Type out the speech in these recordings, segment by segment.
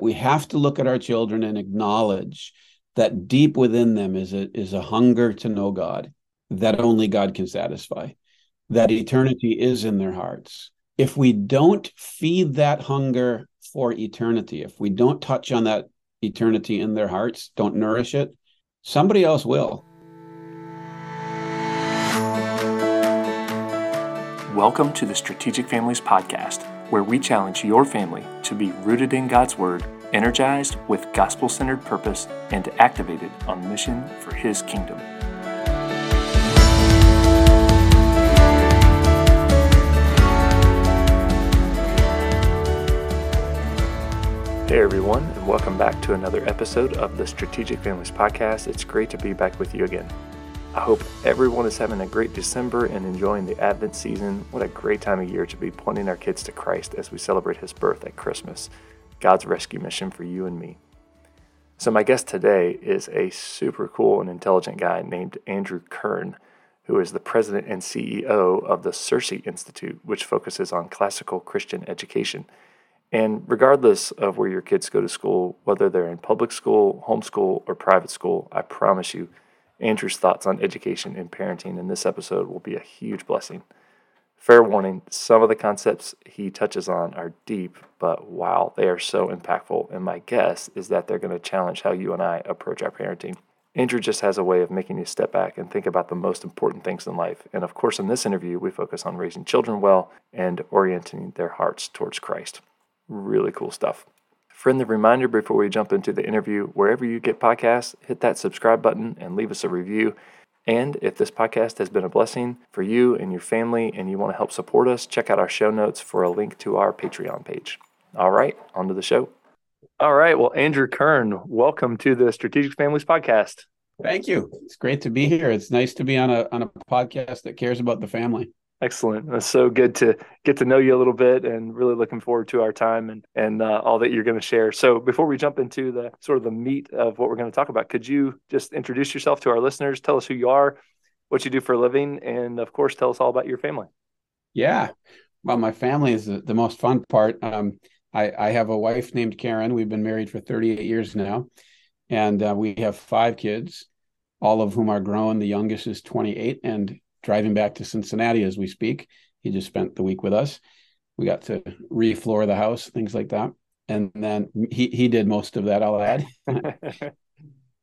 We have to look at our children and acknowledge that deep within them is a is a hunger to know God that only God can satisfy. That eternity is in their hearts. If we don't feed that hunger for eternity, if we don't touch on that eternity in their hearts, don't nourish it, somebody else will. Welcome to the Strategic Families Podcast, where we challenge your family to be rooted in God's Word, energized with gospel centered purpose, and activated on mission for His kingdom. Hey everyone, and welcome back to another episode of the Strategic Families Podcast. It's great to be back with you again. I hope everyone is having a great December and enjoying the Advent season. What a great time of year to be pointing our kids to Christ as we celebrate His birth at Christmas. God's rescue mission for you and me. So, my guest today is a super cool and intelligent guy named Andrew Kern, who is the president and CEO of the CiRCE Institute, which focuses on classical Christian education. And regardless of where your kids go to school, whether they're in public school, homeschool, or private school, I promise you, Andrew's thoughts on education and parenting in this episode will be a huge blessing. Fair warning, some of the concepts he touches on are deep, but wow, they are so impactful. And my guess is that they're going to challenge how you and I approach our parenting. Andrew just has a way of making you step back and think about the most important things in life. And of course, in this interview, we focus on raising children well and orienting their hearts towards Christ. Really cool stuff. Friendly reminder before we jump into the interview wherever you get podcasts, hit that subscribe button and leave us a review. And if this podcast has been a blessing for you and your family and you want to help support us, check out our show notes for a link to our Patreon page. All right, on to the show. All right. Well, Andrew Kern, welcome to the Strategic Families Podcast. Thank you. It's great to be here. It's nice to be on a on a podcast that cares about the family. Excellent. It's so good to get to know you a little bit and really looking forward to our time and, and uh, all that you're going to share. So before we jump into the sort of the meat of what we're going to talk about, could you just introduce yourself to our listeners? Tell us who you are, what you do for a living, and of course, tell us all about your family. Yeah. Well, my family is the, the most fun part. Um, I, I have a wife named Karen. We've been married for 38 years now, and uh, we have five kids, all of whom are grown. The youngest is 28, and driving back to Cincinnati as we speak. He just spent the week with us. We got to refloor the house, things like that. And then he he did most of that. I'll add.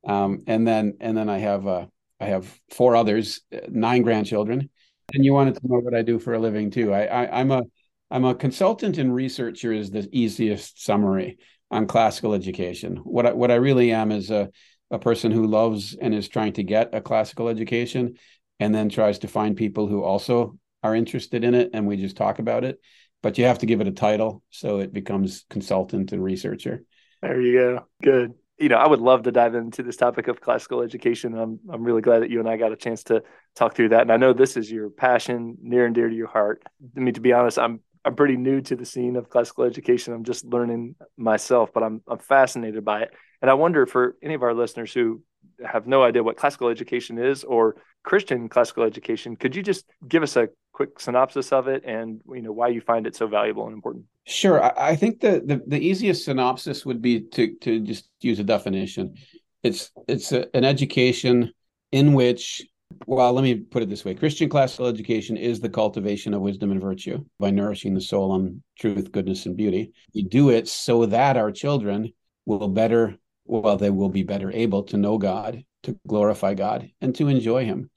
um, and then and then I have uh, I have four others, nine grandchildren. And you wanted to know what I do for a living too. I, I I'm a I'm a consultant and researcher is the easiest summary on classical education. What I, what I really am is a a person who loves and is trying to get a classical education and then tries to find people who also are interested in it and we just talk about it. But you have to give it a title so it becomes consultant and researcher. There you go. Good. You know i would love to dive into this topic of classical education. I'm i'm really glad that you and i got a chance to talk through that. And i know this is your passion near and dear to your heart. I mean to be honest i'm i'm pretty new to the scene of classical education. I'm just learning myself but i'm i'm fascinated by it. And i wonder for any of our listeners who have no idea what classical education is or Christian classical education. Could you just give us a quick synopsis of it and you know why you find it so valuable and important? Sure. I, I think the, the, the easiest synopsis would be to to just use a definition. It's it's a, an education in which well, let me put it this way Christian classical education is the cultivation of wisdom and virtue by nourishing the soul on truth, goodness, and beauty. We do it so that our children will better well, they will be better able to know God, to glorify God, and to enjoy Him.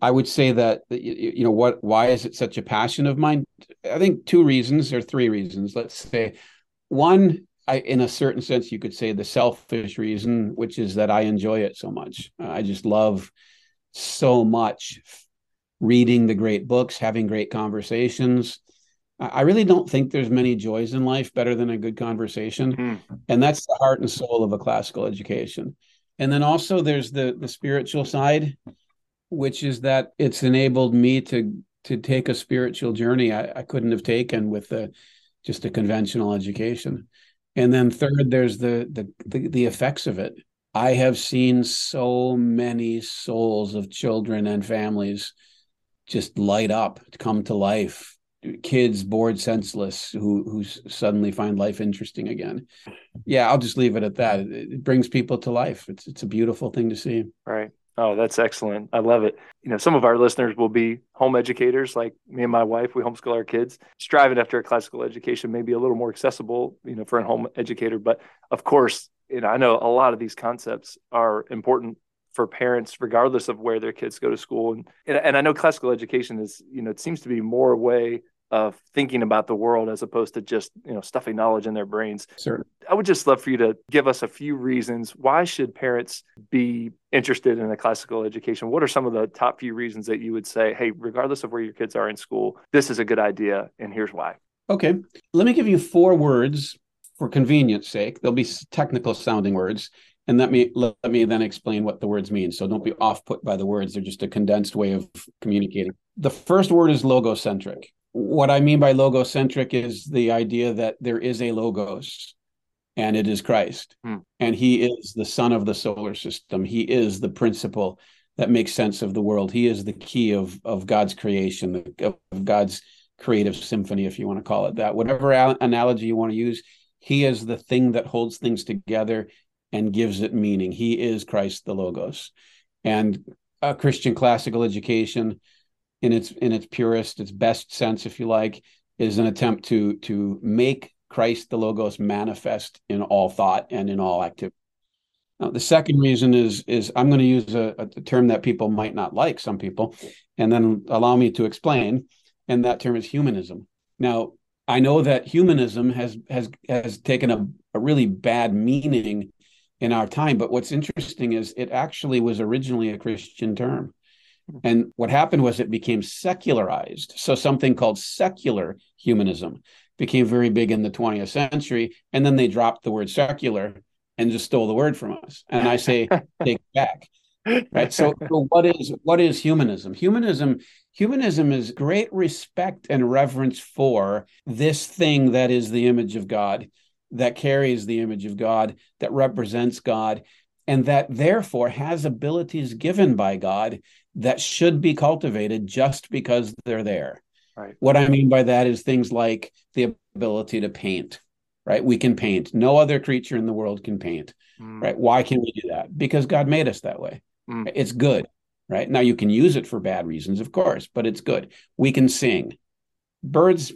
I would say that you know what why is it such a passion of mine? I think two reasons or three reasons. Let's say one I, in a certain sense, you could say the selfish reason, which is that I enjoy it so much. I just love so much reading the great books, having great conversations, I really don't think there's many joys in life better than a good conversation. Mm. And that's the heart and soul of a classical education. And then also there's the the spiritual side, which is that it's enabled me to to take a spiritual journey I, I couldn't have taken with the, just a conventional education. And then third, there's the, the the the effects of it. I have seen so many souls of children and families just light up, come to life kids bored senseless who who suddenly find life interesting again. Yeah, I'll just leave it at that. It, brings people to life. It's it's a beautiful thing to see. Right. Oh, that's excellent. I love it. You know, some of our listeners will be home educators like me and my wife. We homeschool our kids, striving after a classical education, maybe a little more accessible, you know, for a home educator. But of course, you know, I know a lot of these concepts are important for parents, regardless of where their kids go to school. And, and I know classical education is, you know, it seems to be more a way of thinking about the world as opposed to just you know stuffing knowledge in their brains. Sure. I would just love for you to give us a few reasons why should parents be interested in a classical education. What are some of the top few reasons that you would say, hey, regardless of where your kids are in school, this is a good idea, and here's why. Okay, let me give you four words for convenience sake. They'll be technical sounding words, and let me let me then explain what the words mean so don't be off put by the words they're just a condensed way of communicating the first word is logocentric what i mean by logocentric is the idea that there is a logos and it is christ hmm. and he is the sun of the solar system he is the principle that makes sense of the world he is the key of of god's creation of god's creative symphony if you want to call it that whatever analogy you want to use he is the thing that holds things together and gives it meaning. He is Christ the Logos. And a Christian classical education in its in its purest, its best sense, if you like, is an attempt to to make Christ the Logos manifest in all thought and in all activity. Now, the second reason is is I'm going to use a, a term that people might not like, some people, and then allow me to explain. And that term is humanism. Now, I know that humanism has has has taken a, a really bad meaning in our time. But what's interesting is it actually was originally a Christian term. And what happened was it became secularized. So something called secular humanism became very big in the 20th century. And then they dropped the word secular and just stole the word from us. And I say, take it back. Right. So, so what is what is humanism? Humanism humanism is great respect and reverence for this thing that is the image of God that carries the image of God, that represents God, and that therefore has abilities given by God that should be cultivated just because they're there. Right. What I mean by that is things like the ability to paint, right? We can paint. No other creature in the world can paint, mm. right? Why can we do that? Because God made us that way. Mm. It's good, right? Now you can use it for bad reasons, of course, but it's good. We can sing. Birds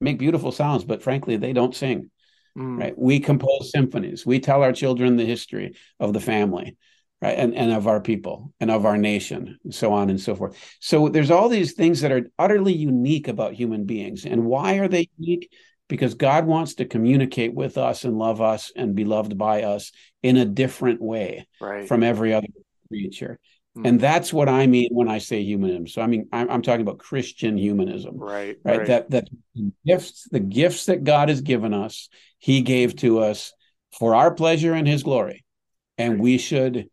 make beautiful sounds, but frankly, they don't sing. Mm. Right. We compose symphonies. We tell our children the history of the family, right, and and of our people and of our nation, and so on and so forth. So there's all these things that are utterly unique about human beings, and why are they unique? Because God wants to communicate with us and love us and be loved by us in a different way right. from every other creature. Mm. And that's what I mean when I say humanism. So I mean I'm, I'm talking about Christian humanism, right, right? Right. That that gifts, the gifts that God has given us, He gave to us for our pleasure and His glory, and right. we should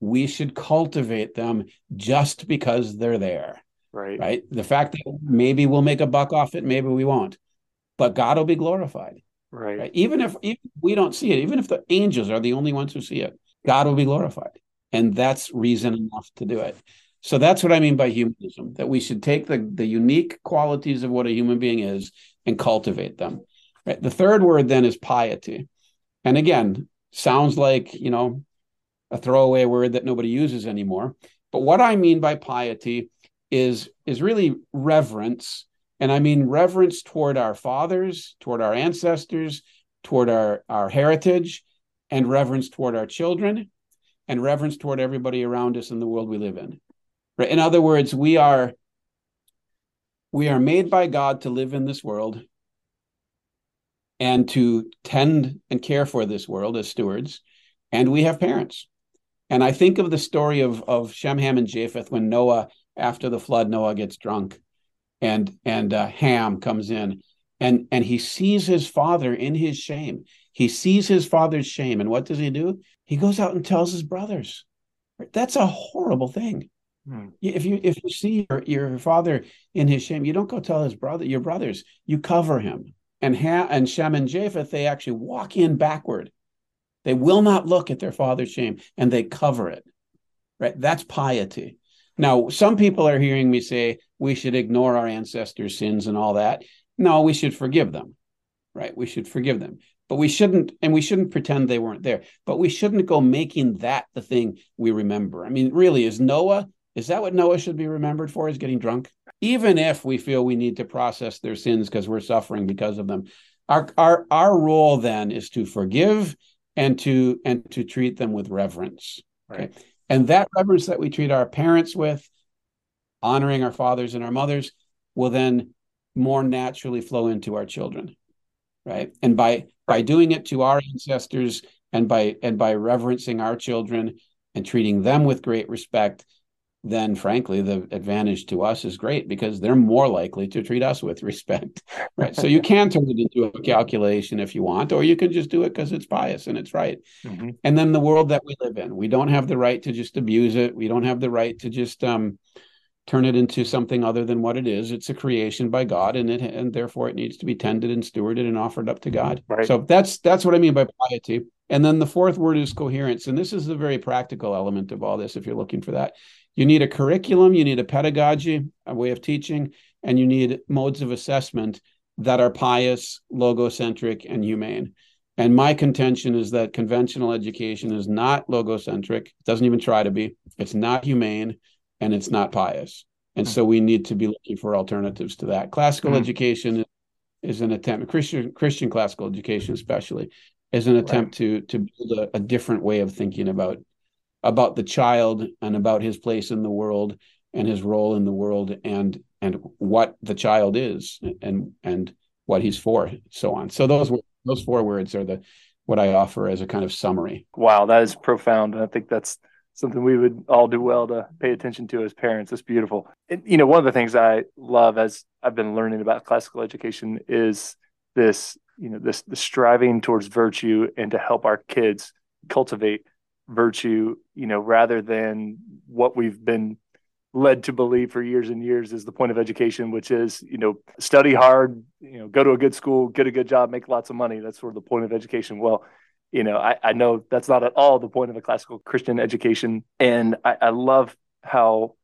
we should cultivate them just because they're there. Right. Right. The fact that maybe we'll make a buck off it, maybe we won't, but God will be glorified. Right. right? Even if even if we don't see it, even if the angels are the only ones who see it, God will be glorified and that's reason enough to do it so that's what i mean by humanism that we should take the, the unique qualities of what a human being is and cultivate them right the third word then is piety and again sounds like you know a throwaway word that nobody uses anymore but what i mean by piety is is really reverence and i mean reverence toward our fathers toward our ancestors toward our our heritage and reverence toward our children and reverence toward everybody around us in the world we live in. Right? In other words, we are we are made by God to live in this world and to tend and care for this world as stewards, and we have parents. And I think of the story of of Shem, Ham, and Japheth when Noah, after the flood, Noah gets drunk, and and uh, Ham comes in, and and he sees his father in his shame. He sees his father's shame, and what does he do? he goes out and tells his brothers. That's a horrible thing. Hmm. If you if you see your, your father in his shame, you don't go tell his brother your brothers. You cover him. And Ham and Shem and Japheth, they actually walk in backward. They will not look at their father's shame, and they cover it. Right? That's piety. Now, some people are hearing me say, we should ignore our ancestors' sins and all that. No, we should forgive them, right? We should forgive them. But we shouldn't, and we shouldn't pretend they weren't there. But we shouldn't go making that the thing we remember. I mean, really, is Noah, is that what Noah should be remembered for, is getting drunk? Even if we feel we need to process their sins because we're suffering because of them. Our, our, our role then is to forgive and to and to treat them with reverence. Okay. Right. And that reverence that we treat our parents with, honoring our fathers and our mothers, will then more naturally flow into our children right and by by doing it to our ancestors and by and by reverencing our children and treating them with great respect then frankly the advantage to us is great because they're more likely to treat us with respect right so you can turn it into a calculation if you want or you can just do it because it's pious and it's right mm-hmm. and then the world that we live in we don't have the right to just abuse it we don't have the right to just um, turn it into something other than what it is. It's a creation by God, and it and therefore it needs to be tended and stewarded and offered up to God. Right. So that's that's what I mean by piety. And then the fourth word is coherence, and this is the very practical element of all this. If you're looking for that, you need a curriculum, you need a pedagogy, a way of teaching, and you need modes of assessment that are pious, logocentric, and humane. And my contention is that conventional education is not logocentric. It doesn't even try to be. It's not humane and it's not pious. And mm-hmm. so we need to be looking for alternatives to that. Classical mm-hmm. education is an attempt, Christian Christian classical education especially, is an attempt right. to to build a, a different way of thinking about about the child and about his place in the world and his role in the world and and what the child is and and what he's for so on so those those four words are the what i offer as a kind of summary wow that is profound i think that's something we would all do well to pay attention to as parents. It's beautiful. And, you know, one of the things I love as I've been learning about classical education is this, you know, this the striving towards virtue and to help our kids cultivate virtue, you know, rather than what we've been led to believe for years and years is the point of education, which is, you know, study hard, you know, go to a good school, get a good job, make lots of money. That's sort of the point of education. Well, you know, I, I know that's not at all the point of a classical Christian education. And I, I love how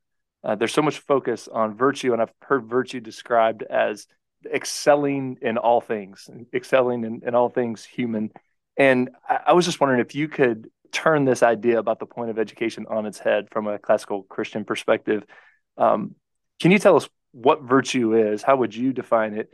uh, there's so much focus on virtue. And I've heard virtue described as excelling in all things, excelling in, in all things human. And I, I was just wondering if you could turn this idea about the point of education on its head from a classical Christian perspective. Um, can you tell us what virtue is? How would you define it?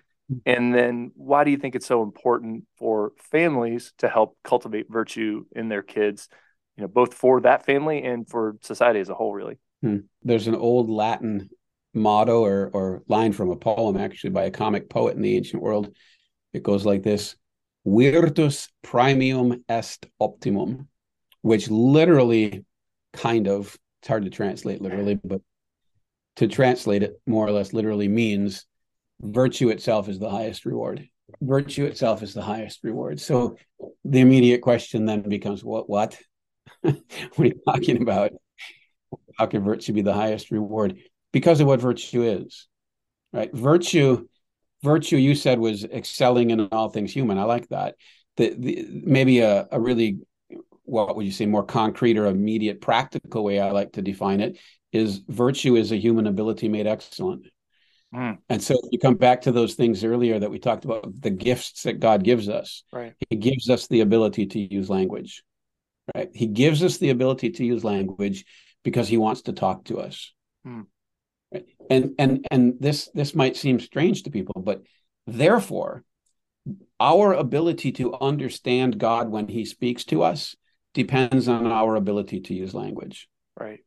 And then why do you think it's so important for families to help cultivate virtue in their kids, you know, both for that family and for society as a whole, really? Hmm. There's an old Latin motto or, or line from a poem, actually, by a comic poet in the ancient world. It goes like this Virtus praemium est optimum, which literally kind of, it's hard to translate literally, but to translate it more or less literally means virtue itself is the highest reward. Virtue itself is the highest reward. So the immediate question then becomes what what? what are you talking about? How can virtue be the highest reward? Because of what virtue is. Right? Virtue, virtue you said was excelling in all things human. I like that. The, the maybe a, a really what would you say more concrete or immediate practical way I like to define it is virtue is a human ability made excellent Mm. And so if you come back to those things earlier that we talked about the gifts that God gives us. Right. He gives us the ability to use language. Right. He gives us the ability to use language because he wants to talk to us. Mm. Right. And and and this this might seem strange to people, but therefore our ability to understand God when he speaks to us depends on our ability to use language. Right.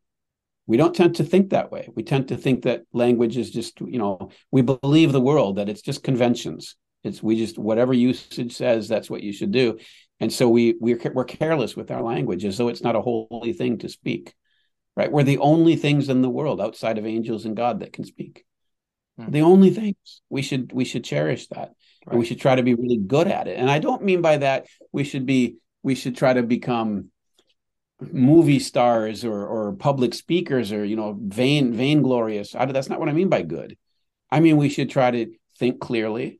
We don't tend to think that way. We tend to think that language is just you know we believe the world that it's just conventions. It's we just whatever usage says that's what you should do. And so we we're, we're careless with our language as though it's not a holy thing to speak right? We're the only things in the world outside of angels and god that can speak. Hmm. the only things. We should we should cherish that. Right. and we should try to be really good at it. And i don't mean by that we should be we should try to become movie stars or or public speakers or you know vain vainglorious. I, that's not what i mean by good. I mean we should try to think clearly.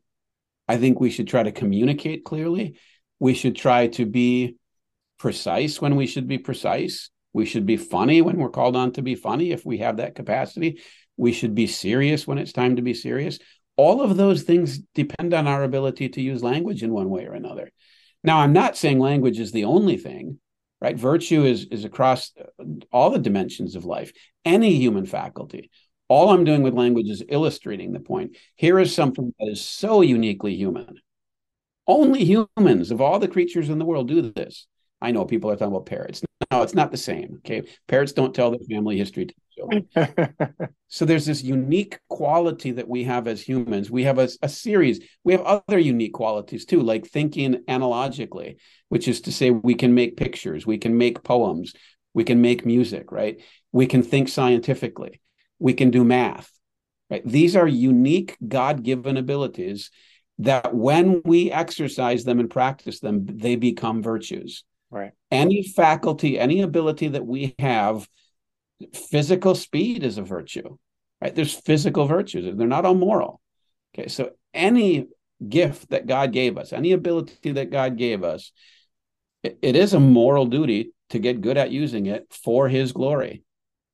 I think we should try to communicate clearly. We should try to be precise when we should be precise. We should be funny when we're called on to be funny if we have that capacity. We should be serious when it's time to be serious. All of those things depend on our ability to use language in one way or another. Now, I'm not saying language is the only thing, right? Virtue is is across all the dimensions of life, any human faculty. All I'm doing with language is illustrating the point. Here is something that is so uniquely human. Only humans of all the creatures in the world do this. I know people are talking about parrots. No, it's not the same. Okay. Parrots don't tell their family history to children. so there's this unique quality that we have as humans. We have a, a, series, we have other unique qualities too, like thinking analogically, which is to say we can make pictures, we can make poems, we can make music, right? We can think scientifically, we can do math. Right? These are unique God-given abilities that when we exercise them and practice them, they become virtues. Right. Any faculty, any ability that we have, physical speed is a virtue. Right. There's physical virtues. They're not all moral. Okay. So any gift that God gave us, any ability that God gave us, it, it is a moral duty to get good at using it for his glory.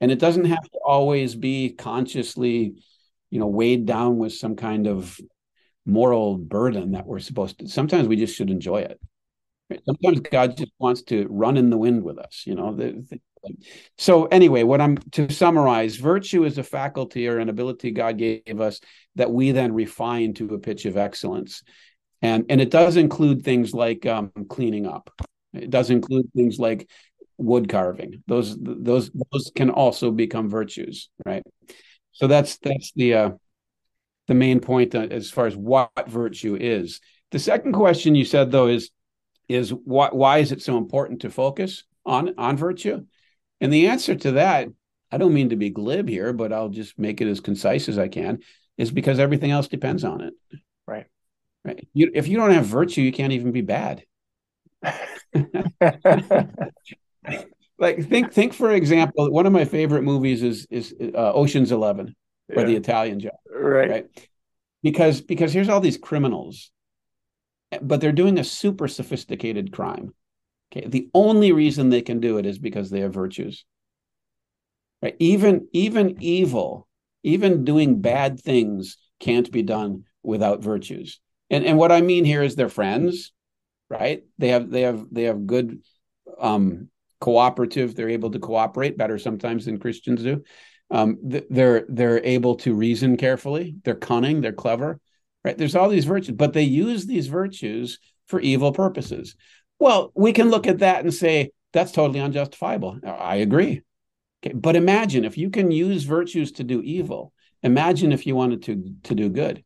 And it doesn't have to always be consciously, you know, weighed down with some kind of moral burden that we're supposed to. Sometimes we just should enjoy it. Sometimes God just wants to run in the wind with us, you know. The, the, so anyway, what I'm to summarize, virtue is a faculty or an ability God gave us that we then refine to a pitch of excellence, and and it does include things like um, cleaning up. It does include things like wood carving. Those those those can also become virtues, right? So that's that's the uh, the main point uh, as far as what virtue is. The second question you said though is is why why is it so important to focus on on virtue? And the answer to that, I don't mean to be glib here, but I'll just make it as concise as I can, is because everything else depends on it. Right. Right. You, if you don't have virtue, you can't even be bad. like think think for example, one of my favorite movies is is uh, Ocean's Eleven, yeah. or the Italian job. Right. Right. Because because here's all these criminals but they're doing a super sophisticated crime. Okay. The only reason they can do it is because they have virtues. Right. Even even evil, even doing bad things can't be done without virtues. And and what I mean here is they're friends, right? They have they have they have good um cooperative, they're able to cooperate better sometimes than Christians do. Um, they're they're able to reason carefully, they're cunning, they're clever right? There's all these virtues, but they use these virtues for evil purposes. Well, we can look at that and say that's totally unjustifiable. I agree. Okay, but imagine if you can use virtues to do evil. Imagine if you wanted to to do good,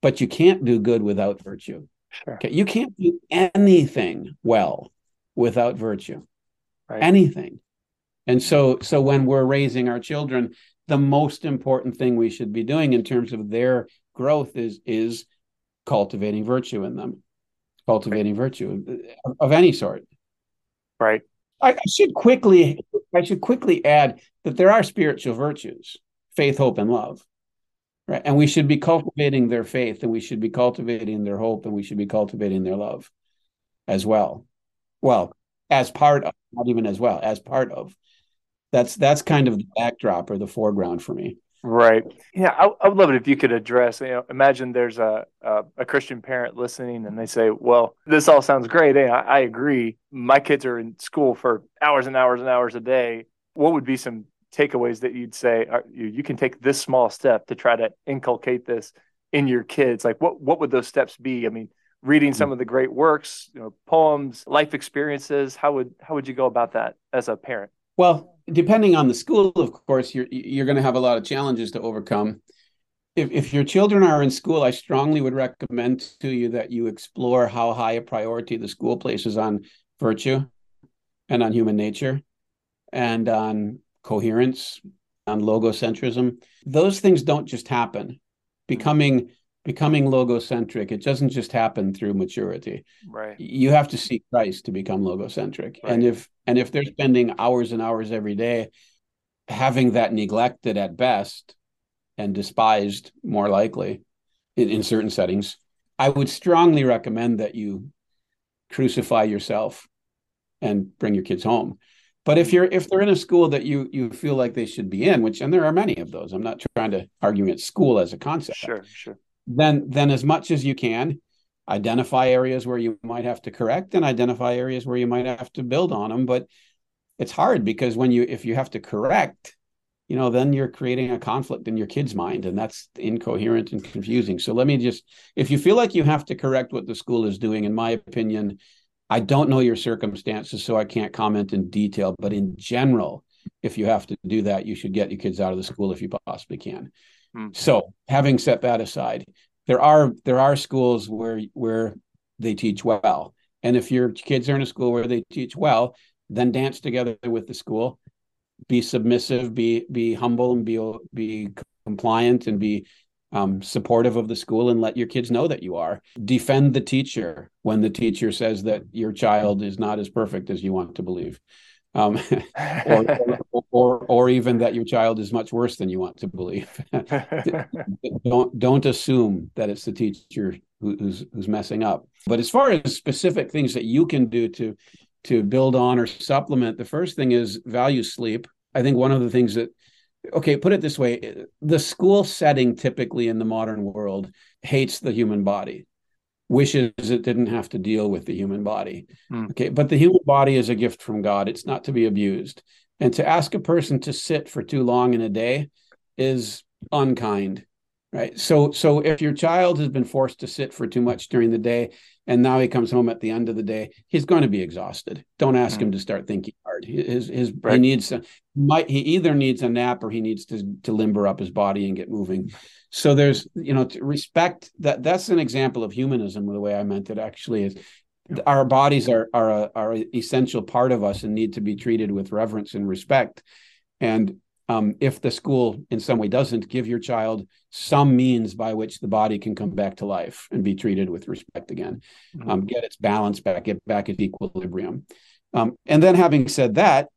but you can't do good without virtue. Sure. Okay, you can't do anything well without virtue. Right. Anything. And so so when we're raising our children, the most important thing we should be doing in terms of their growth is is cultivating virtue in them cultivating virtue of any sort. Right. I, I, should quickly i should quickly add that there are spiritual virtues faith hope and love. Right and we should be cultivating their faith and we should be cultivating their hope and we should be cultivating their love as well. Well as part of not even as well as part of. That's that's kind of the backdrop or the foreground for me Right. Yeah, I, I, would love it if you could address. You know, imagine there's a, a, a Christian parent listening, and they say, "Well, this all sounds great. Hey, I, I, agree. My kids are in school for hours and hours and hours a day. What would be some takeaways that you'd say are, you, you can take this small step to try to inculcate this in your kids? Like, what what would those steps be? I mean, reading mm-hmm. some of the great works, you know, poems, life experiences. How would how would you go about that as a parent? Well, depending on the school, of course, you're you're going to have a lot of challenges to overcome. If if your children are in school, I strongly would recommend to you that you explore how high a priority the school places on virtue and on human nature and on coherence, on logocentrism. Those things don't just happen. Becoming becoming logocentric it doesn't just happen through maturity right you have to seek christ to become logocentric right. and if and if they're spending hours and hours every day having that neglected at best and despised more likely in, in certain settings i would strongly recommend that you crucify yourself and bring your kids home But if you're if they're in a school that you you feel like they should be in, which and there are many of those, I'm not trying to argue at school as a concept. Sure, sure. Then then as much as you can, identify areas where you might have to correct and identify areas where you might have to build on them. But it's hard because when you if you have to correct, you know, then you're creating a conflict in your kid's mind, and that's incoherent and confusing. So let me just if you feel like you have to correct what the school is doing, in my opinion, I don't know your circumstances, so I can't comment in detail. But in general, if you have to do that, you should get your kids out of the school if you possibly can. Mm-hmm. So, having set that aside, there are there are schools where where they teach well, and if your kids are in a school where they teach well, then dance together with the school. Be submissive, be be humble, and be be compliant, and be um, supportive of the school and let your kids know that you are. Defend the teacher when the teacher says that your child is not as perfect as you want to believe. Um, or, or, or even that your child is much worse than you want to believe. don't don't assume that it's the teacher who, who's who's messing up. But as far as specific things that you can do to to build on or supplement, the first thing is value sleep. I think one of the things that okay, put it this way the school setting typically in the modern world hates the human body, wishes it didn't have to deal with the human body. Mm. Okay, but the human body is a gift from God, it's not to be abused. And to ask a person to sit for too long in a day is unkind right? So so if your child has been forced to sit for too much during the day and now he comes home at the end of the day he's going to be exhausted. Don't ask mm-hmm. him to start thinking hard. His his right. he needs to might he either needs a nap or he needs to to limber up his body and get moving. So there's you know respect that that's an example of humanism the way i meant it actually is our bodies are are a, are an essential part of us and need to be treated with reverence and respect. And um, if the school in some way doesn't give your child some means by which the body can come back to life and be treated with respect again, mm-hmm. um, get its balance back, get back its equilibrium. Um, and then, having said that,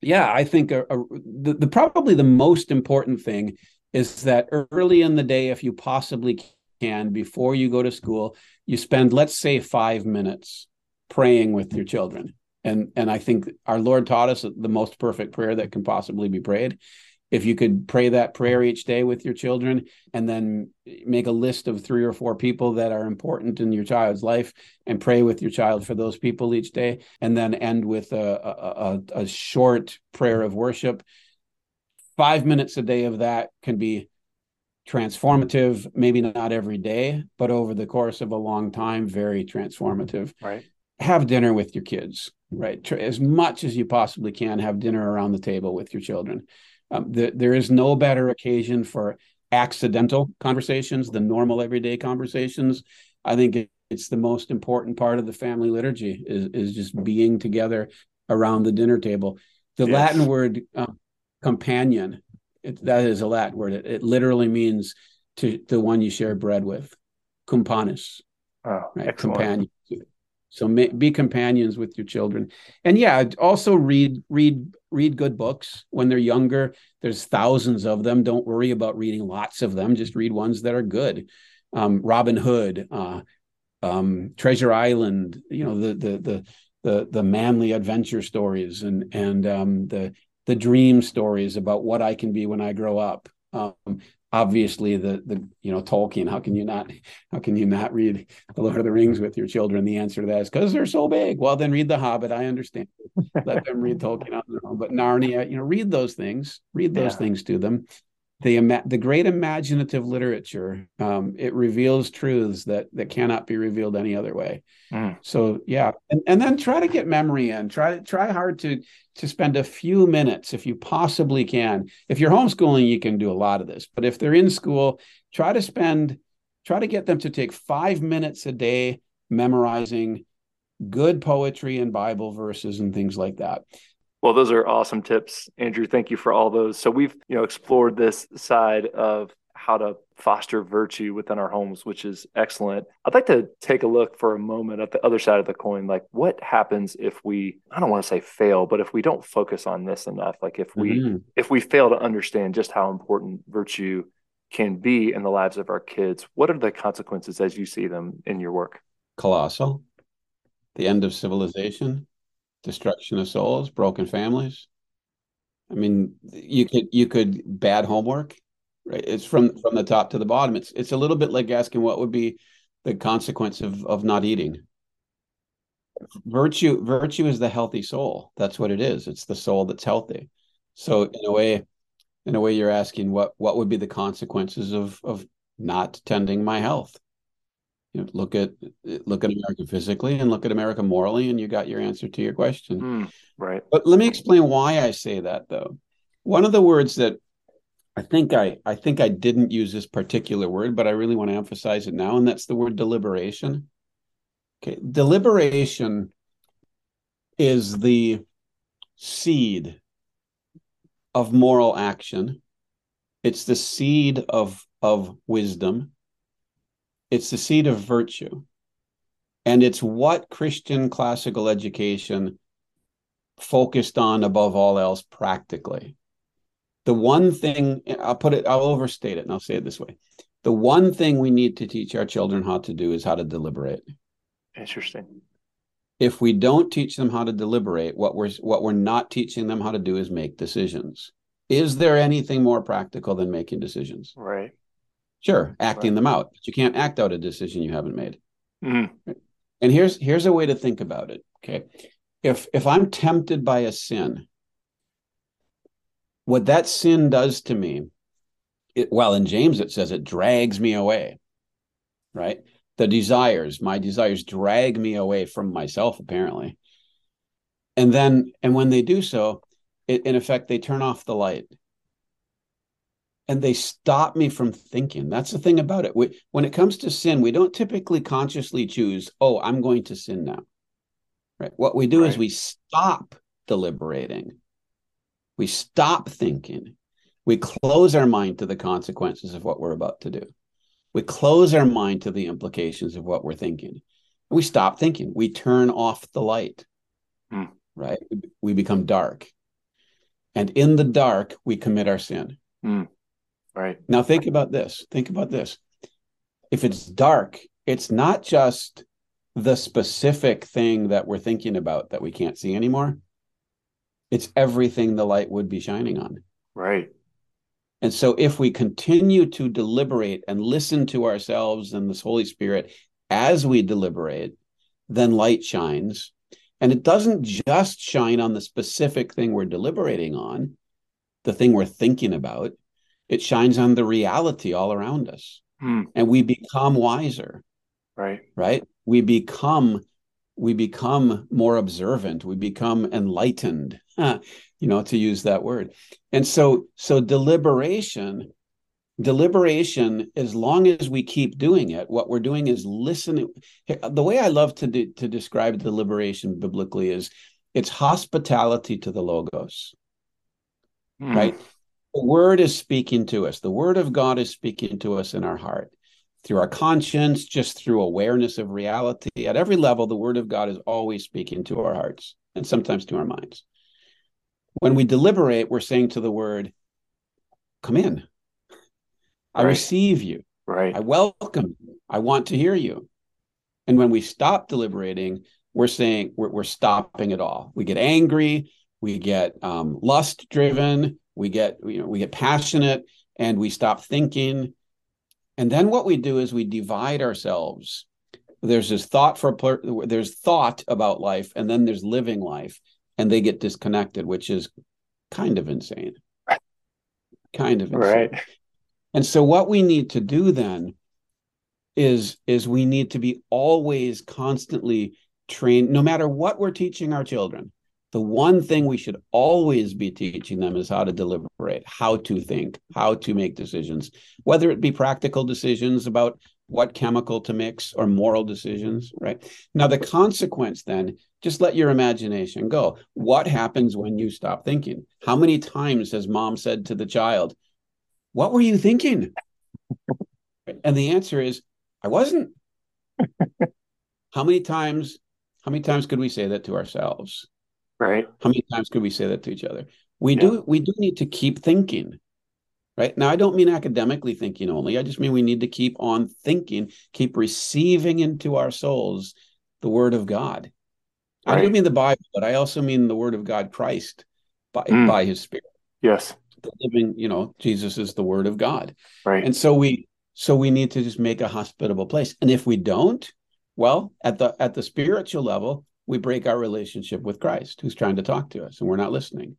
yeah, I think a, a, the, the probably the most important thing is that early in the day, if you possibly can, before you go to school, you spend, let's say, five minutes praying with your children and and I think our Lord taught us the most perfect prayer that can possibly be prayed. If you could pray that prayer each day with your children and then make a list of three or four people that are important in your child's life and pray with your child for those people each day, and then end with a, a, a short prayer of worship, five minutes a day of that can be transformative, maybe not every day, but over the course of a long time, very transformative. Right. Have dinner with your kids right? As much as you possibly can, have dinner around the table with your children. Um, the, there is no better occasion for accidental conversations than normal everyday conversations. I think it's the most important part of the family liturgy is, is just being together around the dinner table. The yes. Latin word um, companion, it, that is a Latin word. It, it, literally means to the one you share bread with, cumpanis. Oh, right? Companion. So may, be companions with your children, and yeah, also read read read good books when they're younger. There's thousands of them. Don't worry about reading lots of them. Just read ones that are good. Um, Robin Hood, uh, um, Treasure Island. You know the the the the the manly adventure stories and and um, the the dream stories about what I can be when I grow up. Um, obviously the the you know Tolkien. How can you not how can you not read the Lord of the Rings with your children? The answer to that is because they're so big. Well, then read the Hobbit. I understand. Let them read Tolkien on their own. But Narnia, you know, read those things. Read those yeah. things to them the the great imaginative literature um, it reveals truths that that cannot be revealed any other way. Mm. so yeah and, and then try to get memory in. Try try hard to to spend a few minutes if you possibly can. If you're homeschooling you can do a lot of this but if they're in school try to spend try to get them to take five minutes a day memorizing good poetry and bible verses and things like that well, those are awesome tips, Andrew. Thank you for all those. So we've, you know, explored this side of how to foster virtue within our homes, which is excellent. I'd like to take a look for a moment at the other side of the coin. Like, what happens if we, I don't want to say fail, but if we don't focus on this enough, like if we, mm-hmm. if we fail to understand just how important virtue can be in the lives of our kids, what are the consequences as you see them in your work? Colossal. The end of civilization destruction of souls, broken families. I mean, you could you could bad homework, right? It's from from the top to the bottom. It's it's a little bit like asking what would be the consequence of of not eating. Virtue virtue is the healthy soul. That's what it is. It's the soul that's healthy. So in a way, in a way, you're asking what what would be the consequences of of not tending my health. You know, look at look at America physically and look at America morally, and you got your answer to your question. Mm, right. But let me explain why I say that, though. One of the words that I think I I think I didn't use this particular word, but I really want to emphasize it now, and that's the word deliberation. Okay, deliberation is the seed of moral action. It's the seed of of wisdom. It's the seed of virtue. And it's what Christian classical education focused on above all else practically. The one thing, I'll put it, I'll overstate it and I'll say it this way. The one thing we need to teach our children how to do is how to deliberate. Interesting. If we don't teach them how to deliberate, what we're what we're not teaching them how to do is make decisions. Is there anything more practical than making decisions? Right. Sure, acting right. them out, but you can't act out a decision you haven't made. Mm-hmm. And here's here's a way to think about it. Okay, if if I'm tempted by a sin, what that sin does to me, it, well, in James it says it drags me away. Right, the desires, my desires, drag me away from myself. Apparently, and then and when they do so, it, in effect, they turn off the light and they stop me from thinking. That's the thing about it. We, when it comes to sin, we don't typically consciously choose, oh, I'm going to sin now. Right. What we do right. is we stop deliberating. We stop thinking. We close our mind to the consequences of what we're about to do. We close our mind to the implications of what we're thinking. We stop thinking. We turn off the light. Hmm. Right. We become dark. And in the dark, we commit our sin. Hmm. Right. Now think about this. Think about this. If it's dark, it's not just the specific thing that we're thinking about that we can't see anymore. It's everything the light would be shining on. Right. And so if we continue to deliberate and listen to ourselves and this Holy Spirit as we deliberate, then light shines. And it doesn't just shine on the specific thing we're deliberating on, the thing we're thinking about it shines on the reality all around us. Hmm. and we become wiser. Right. Right? We become we become more observant. We become enlightened. You know to use that word. And so so deliberation deliberation as long as we keep doing it what we're doing is listening. The way i love to do, to describe deliberation biblically is it's hospitality to the logos. Hmm. right the word is speaking to us. The word of God is speaking to us in our heart through our conscience, just through awareness of reality. At every level, the word of God is always speaking to our hearts and sometimes to our minds. When we deliberate, we're saying to the word, Come in. I right. receive you. Right. I welcome you. I want to hear you. And when we stop deliberating, we're saying we're, we're stopping it all. We get angry, we get um, lust driven, we get you know we get passionate and we stop thinking. And then what we do is we divide ourselves. There's this thought for there's thought about life and then there's living life and they get disconnected which is kind of insane. Kind of insane. right. And so what we need to do then is is we need to be always constantly trained no matter what we're teaching our children the one thing we should always be teaching them is how to deliberate, how to think, how to make decisions, whether it be practical decisions about what chemical to mix or moral decisions, right? Now, the consequence then, just let your imagination go. What happens when you stop thinking? How many times has mom said to the child, What were you thinking? and the answer is, I wasn't. how many times? How many times could we say that to ourselves? Right. How many times could we say that to each other? We yeah. do we do need to keep thinking. Right. Now I don't mean academically thinking only. I just mean we need to keep on thinking, keep receiving into our souls the word of God. Right. I do mean the Bible, but I also mean the Word of God, Christ, by mm. by His Spirit. Yes, the living. You know, Jesus is the Word of God. Right. And so we so we need to just make a hospitable place. And if we don't, well, at the at the spiritual level, we break our relationship with Christ, who's trying to talk to us, and we're not listening.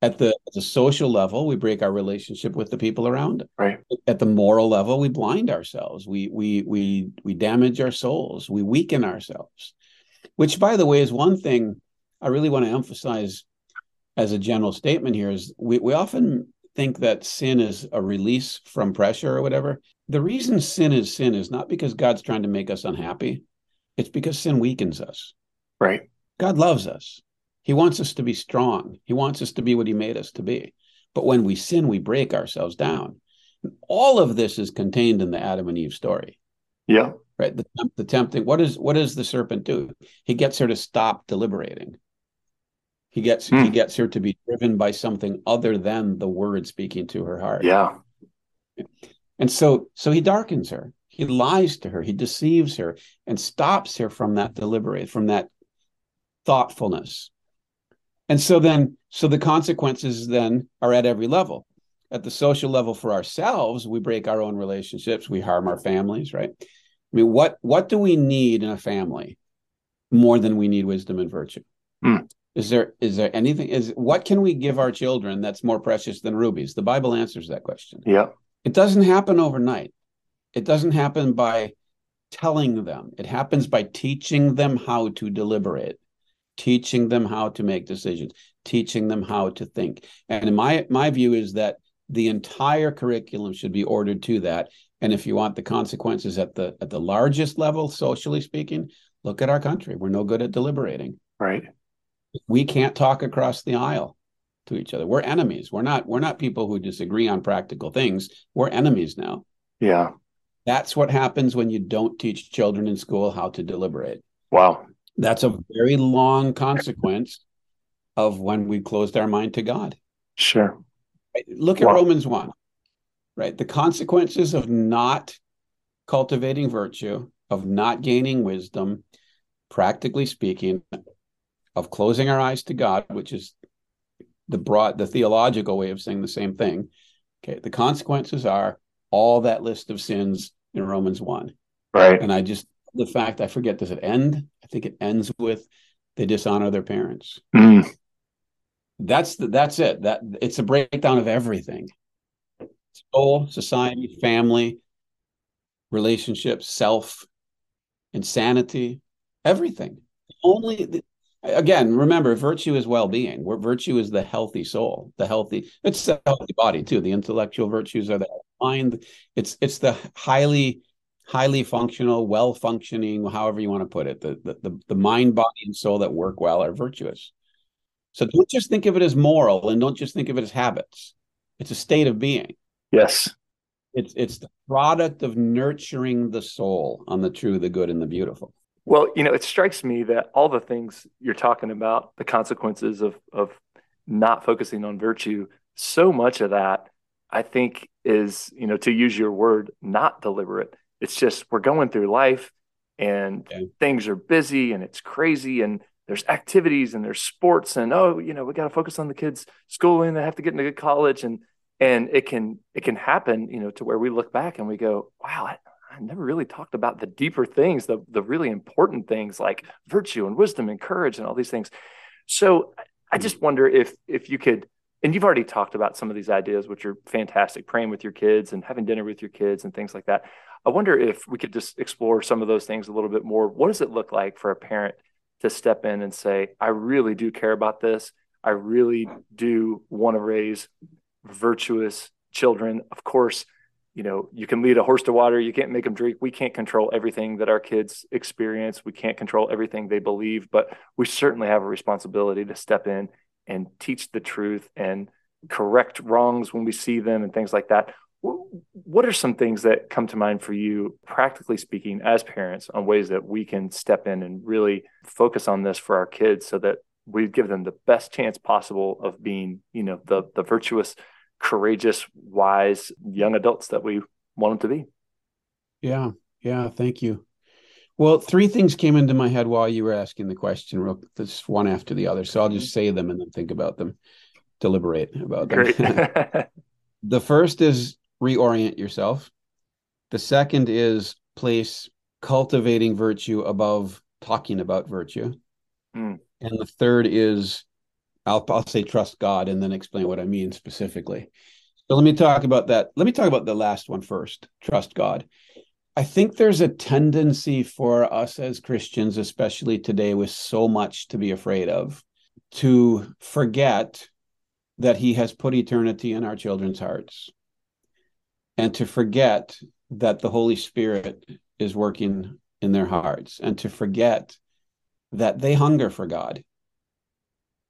At the, at the social level, we break our relationship with the people around us. Right. At the moral level, we blind ourselves. We we we we damage our souls. We weaken ourselves. Which, by the way, is one thing I really want to emphasize as a general statement here is we, we often think that sin is a release from pressure or whatever. The reason sin is sin is not because God's trying to make us unhappy. It's because sin weakens us. Right. God loves us. He wants us to be strong. He wants us to be what he made us to be. But when we sin, we break ourselves down. All of this is contained in the Adam and Eve story. Yeah. Right. The, the tempting. What is what does the serpent do? He gets her to stop deliberating. He gets he hmm. gets her to be driven by something other than the word speaking to her heart. Yeah. And so so he darkens her. He lies to her. He deceives her and stops her from that deliberate, from that thoughtfulness. And so then, so the consequences then are at every level. At the social level for ourselves, we break our own relationships, we harm our families, right? I mean, what what do we need in a family more than we need wisdom and virtue? Mm. Is there is there anything is what can we give our children that's more precious than rubies? The Bible answers that question. Yeah. It doesn't happen overnight. It doesn't happen by telling them. It happens by teaching them how to deliberate teaching them how to make decisions, teaching them how to think. And my my view is that the entire curriculum should be ordered to that. And if you want the consequences at the at the largest level, socially speaking, look at our country. We're no good at deliberating. Right. We can't talk across the aisle to each other. We're enemies. We're not we're not people who disagree on practical things. We're enemies now. Yeah. That's what happens when you don't teach children in school how to deliberate. Wow. That's a very long consequence of when we closed our mind to God. Sure. Right? Look at wow. Romans 1, right? The consequences of not cultivating virtue, of not gaining wisdom, practically speaking, of closing our eyes to God, which is the broad, the theological way of saying the same thing. Okay. The consequences are all that list of sins in Romans 1. Right. And I just the fact I forget does it end? I think it ends with they dishonor their parents. Mm. That's the, that's it. That it's a breakdown of everything. Soul, society, family, relationships, self, insanity, everything. Only again, remember, virtue is well-being. Where virtue is the healthy soul, the healthy. It's the healthy body too. The intellectual virtues are the mind. It's it's the highly highly functional, well functioning, however you want to put it, the, the, the, mind, body, and soul that work well are virtuous. So don't just think of it as moral and don't just think of it as habits. It's a state of being. Yes. It's it's the product of nurturing the soul on the true, the good, and the beautiful. Well, you know, it strikes me that all the things you're talking about, the consequences of of not focusing on virtue, so much of that, I think, is, you know, to use your word, not deliberate. It's just we're going through life and okay. things are busy and it's crazy and there's activities and there's sports and oh, you know, we got to focus on the kids' schooling. They have to get into good college and and it can it can happen, you know, to where we look back and we go, wow, I, I never really talked about the deeper things, the the really important things like virtue and wisdom and courage and all these things. So I just wonder if if you could and you've already talked about some of these ideas which are fantastic praying with your kids and having dinner with your kids and things like that I wonder if we could just explore some of those things a little bit more. What does it look like for a parent to step in and say, I really do care about this. I really do want to raise virtuous children. Of course, you know, you can lead a horse to water, you can't make them drink. We can't control everything that our kids experience. We can't control everything they believe, but we certainly have a responsibility to step in and teach the truth and correct wrongs when we see them and things like that. What are some things that come to mind for you, practically speaking, as parents, on ways that we can step in and really focus on this for our kids so that we give them the best chance possible of being, you know, the the virtuous, courageous, wise young adults that we want them to be? Yeah, yeah. Thank you. Well, three things came into my head while you were asking the question, real this one after the other. So I'll just mm-hmm. say them and then think about them, deliberate about them. the first is reorient yourself. The second is place cultivating virtue above talking about virtue. Mm. And the third is I'll, I'll say trust God and then explain what I mean specifically. So let me talk about that. Let me talk about the last one first trust God. I think there's a tendency for us as Christians, especially today with so much to be afraid of, to forget that He has put eternity in our children's hearts and to forget that the Holy Spirit is working in their hearts and to forget that they hunger for God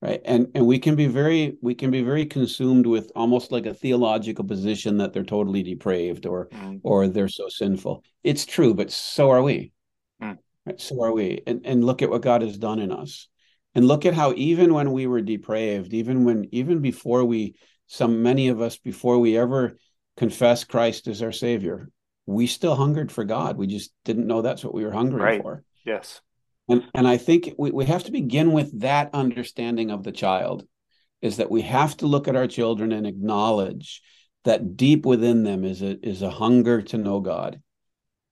right and and we can be very we can be very consumed with almost like a theological position that they're totally depraved or mm. or they're so sinful it's true but so are we mm. right? so are we and and look at what god has done in us and look at how even when we were depraved even when even before we some many of us before we ever confess christ as our savior we still hungered for god we just didn't know that's what we were hungry right. for yes and, and I think we, we have to begin with that understanding of the child is that we have to look at our children and acknowledge that deep within them is a, is a hunger to know God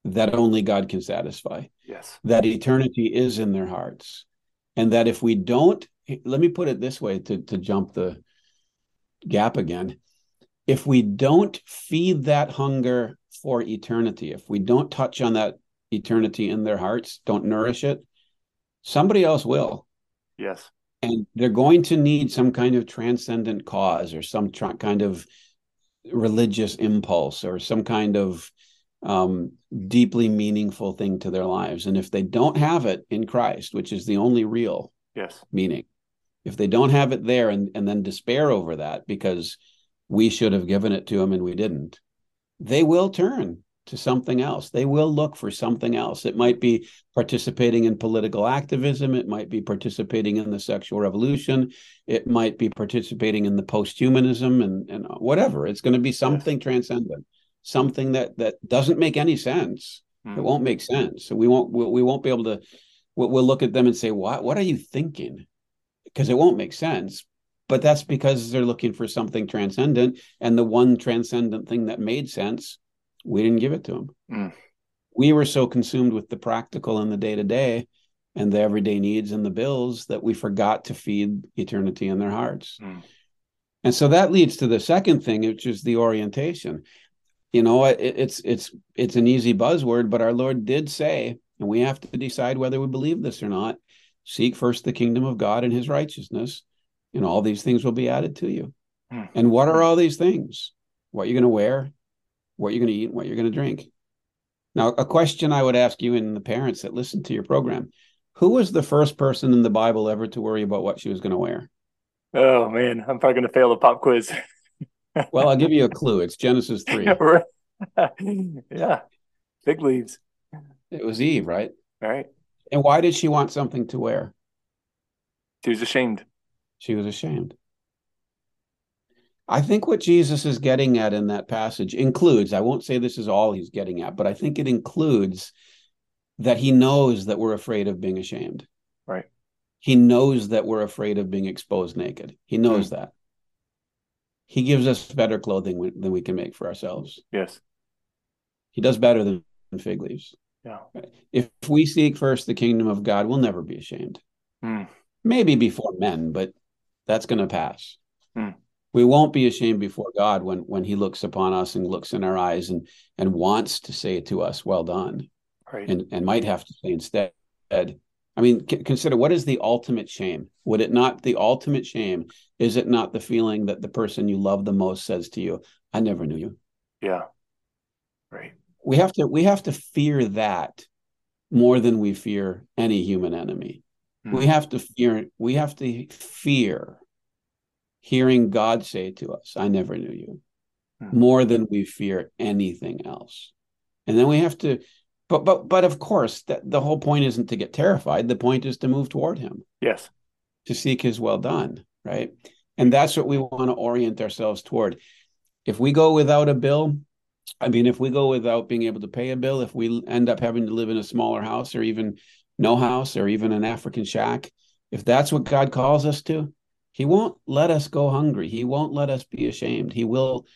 that only God can satisfy. Yes. That eternity is in their hearts. And that if we don't, let me put it this way to, to jump the gap again. If we don't feed that hunger for eternity, if we don't touch on that eternity in their hearts, don't nourish it, somebody else will. Yes. And they're going to need some kind of transcendent cause or some tr- kind of religious impulse or some kind of um, deeply meaningful thing to their lives. And if they don't have it in Christ, which is the only real yes. meaning, if they don't have it there and, and then despair over that because we should have given it to them and we didn't, they will turn to something else. They will look for something else. It might be participating in political activism. It might be participating in the sexual revolution. It might be participating in the post-humanism and, and whatever. It's going to be something yes. transcendent, something that that doesn't make any sense. Mm. It won't make sense. So we won't we, we won't be able to. We'll, we'll look at them and say, "What what are you thinking?" Because it won't make sense but that's because they're looking for something transcendent and the one transcendent thing that made sense we didn't give it to them. Mm. We were so consumed with the practical and the day to day and the everyday needs and the bills that we forgot to feed eternity in their hearts. Mm. And so that leads to the second thing, which is the orientation. You know, it, it's it's it's an easy buzzword, but our Lord did say, and we have to decide whether we believe this or not. Seek first the kingdom of God and His righteousness, and all these things will be added to you. Mm. And what are all these things? What you're going to wear, what you're going to eat, what you're going to drink. Now, a question I would ask you and the parents that listen to your program who was the first person in the Bible ever to worry about what she was going to wear? Oh, man, I'm probably going to fail the pop quiz. well, I'll give you a clue. It's Genesis 3. yeah, fig leaves. It was Eve, right? All right. And why did she want something to wear? She was ashamed. She was ashamed. I think what Jesus is getting at in that passage includes, I won't say this is all he's getting at, but I think it includes that he knows that we're afraid of being ashamed. Right. He knows that we're afraid of being exposed naked. He knows mm. that. He gives us better clothing than we can make for ourselves. Yes. He does better than fig leaves. Yeah. If we seek first the kingdom of God, we'll never be ashamed. Mm. Maybe before men, but that's going to pass. Mm we won't be ashamed before God when when He looks upon us and looks in our eyes and and wants to say to us, "Well done," right. and and might have to say instead. I mean, c- consider what is the ultimate shame? Would it not the ultimate shame? Is it not the feeling that the person you love the most says to you, "I never knew you"? Yeah, right. We have to we have to fear that more than we fear any human enemy. Mm. We have to fear we have to fear hearing God say to us, I never knew you, mm-hmm. more than we fear anything else. And then we have to, but but but of course, that the whole point isn't to get terrified. The point is to move toward him. Yes. To seek his well done, right? And that's what we want to orient ourselves toward. If we go without a bill, I mean, if we go without being able to pay a bill, if we end up having to live in a smaller house or even no house or even an African shack, if that's what God calls us to, he won't let us go hungry. He won't let us be ashamed. He will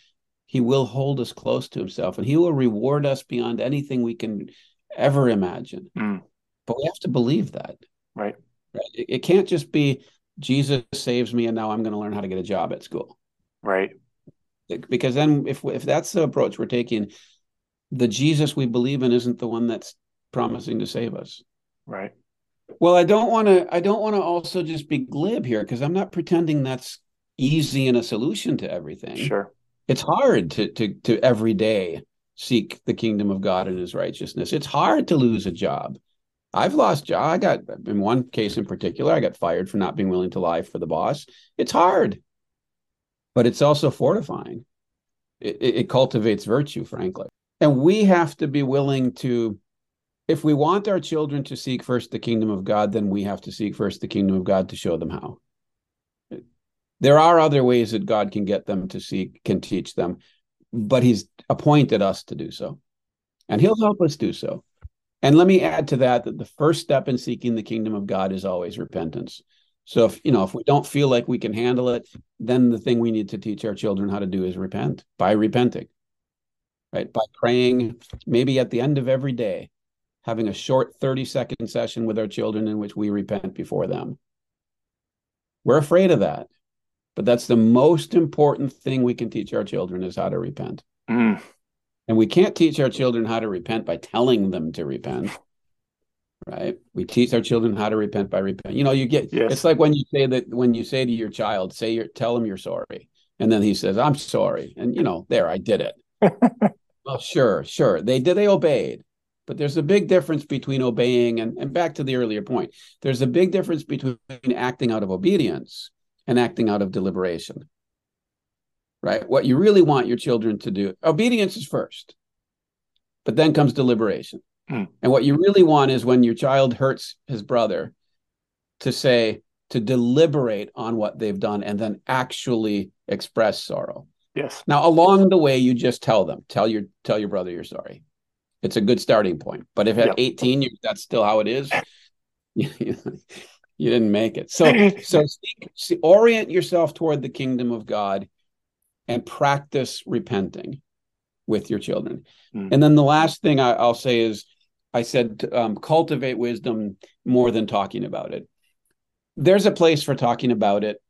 he will hold us close to himself and he will reward us beyond anything we can ever imagine. Mm. But we have to believe that. Right. It, it can't just be Jesus saves me and now I'm going to learn how to get a job at school. Right. Because then if if that's the approach we're taking, the Jesus we believe in isn't the one that's promising to save us. Right. Well, I don't want to I don't want to also just be glib here because I'm not pretending that's easy and a solution to everything. Sure. It's hard to to to every day seek the kingdom of God and his righteousness. It's hard to lose a job. I've lost job. I got in one case in particular, I got fired for not being willing to lie for the boss. It's hard, but it's also fortifying. It, it, cultivates virtue, frankly, and we have to be willing to. If we want our children to seek first the kingdom of God, then we have to seek first the kingdom of God to show them how. There are other ways that God can get them to seek, can teach them, but He's appointed us to do so, and He'll help us do so. And let me add to that that the first step in seeking the kingdom of God is always repentance. So if you know if we don't feel like we can handle it, then the thing we need to teach our children how to do is repent by repenting. Right? By praying maybe at the end of every day, having a short 30 second session with our children in which we repent before them. We're afraid of that. But that's the most important thing we can teach our children is how to repent. Mm. And we can't teach our children how to repent by telling them to repent. Right? We teach our children how to repent by repent. You know, you get yes. it's like when you say that when you say to your child, say you're tell him you're sorry. And then he says, I'm sorry. And you know, there, I did it. well, sure, sure. They did they obeyed. But there's a big difference between obeying and, and back to the earlier point. There's a big difference between acting out of obedience and acting out of deliberation right? What you really want your children to do, obedience is first, but then comes deliberation. Mm. And what you really want is when your child hurts his brother to say, to deliberate on what they've done and then actually express sorrow. Yes. Now along the way, you just tell them, tell your tell your brother you're sorry. It's a good starting point. But if at yep. 18 you, that's still how it is, you, didn't make it. So so see, orient yourself toward the kingdom of God and practice repenting with your children. Mm. And then the last thing I, will say is I said um, cultivate wisdom more than talking about it. There's a place for talking about it.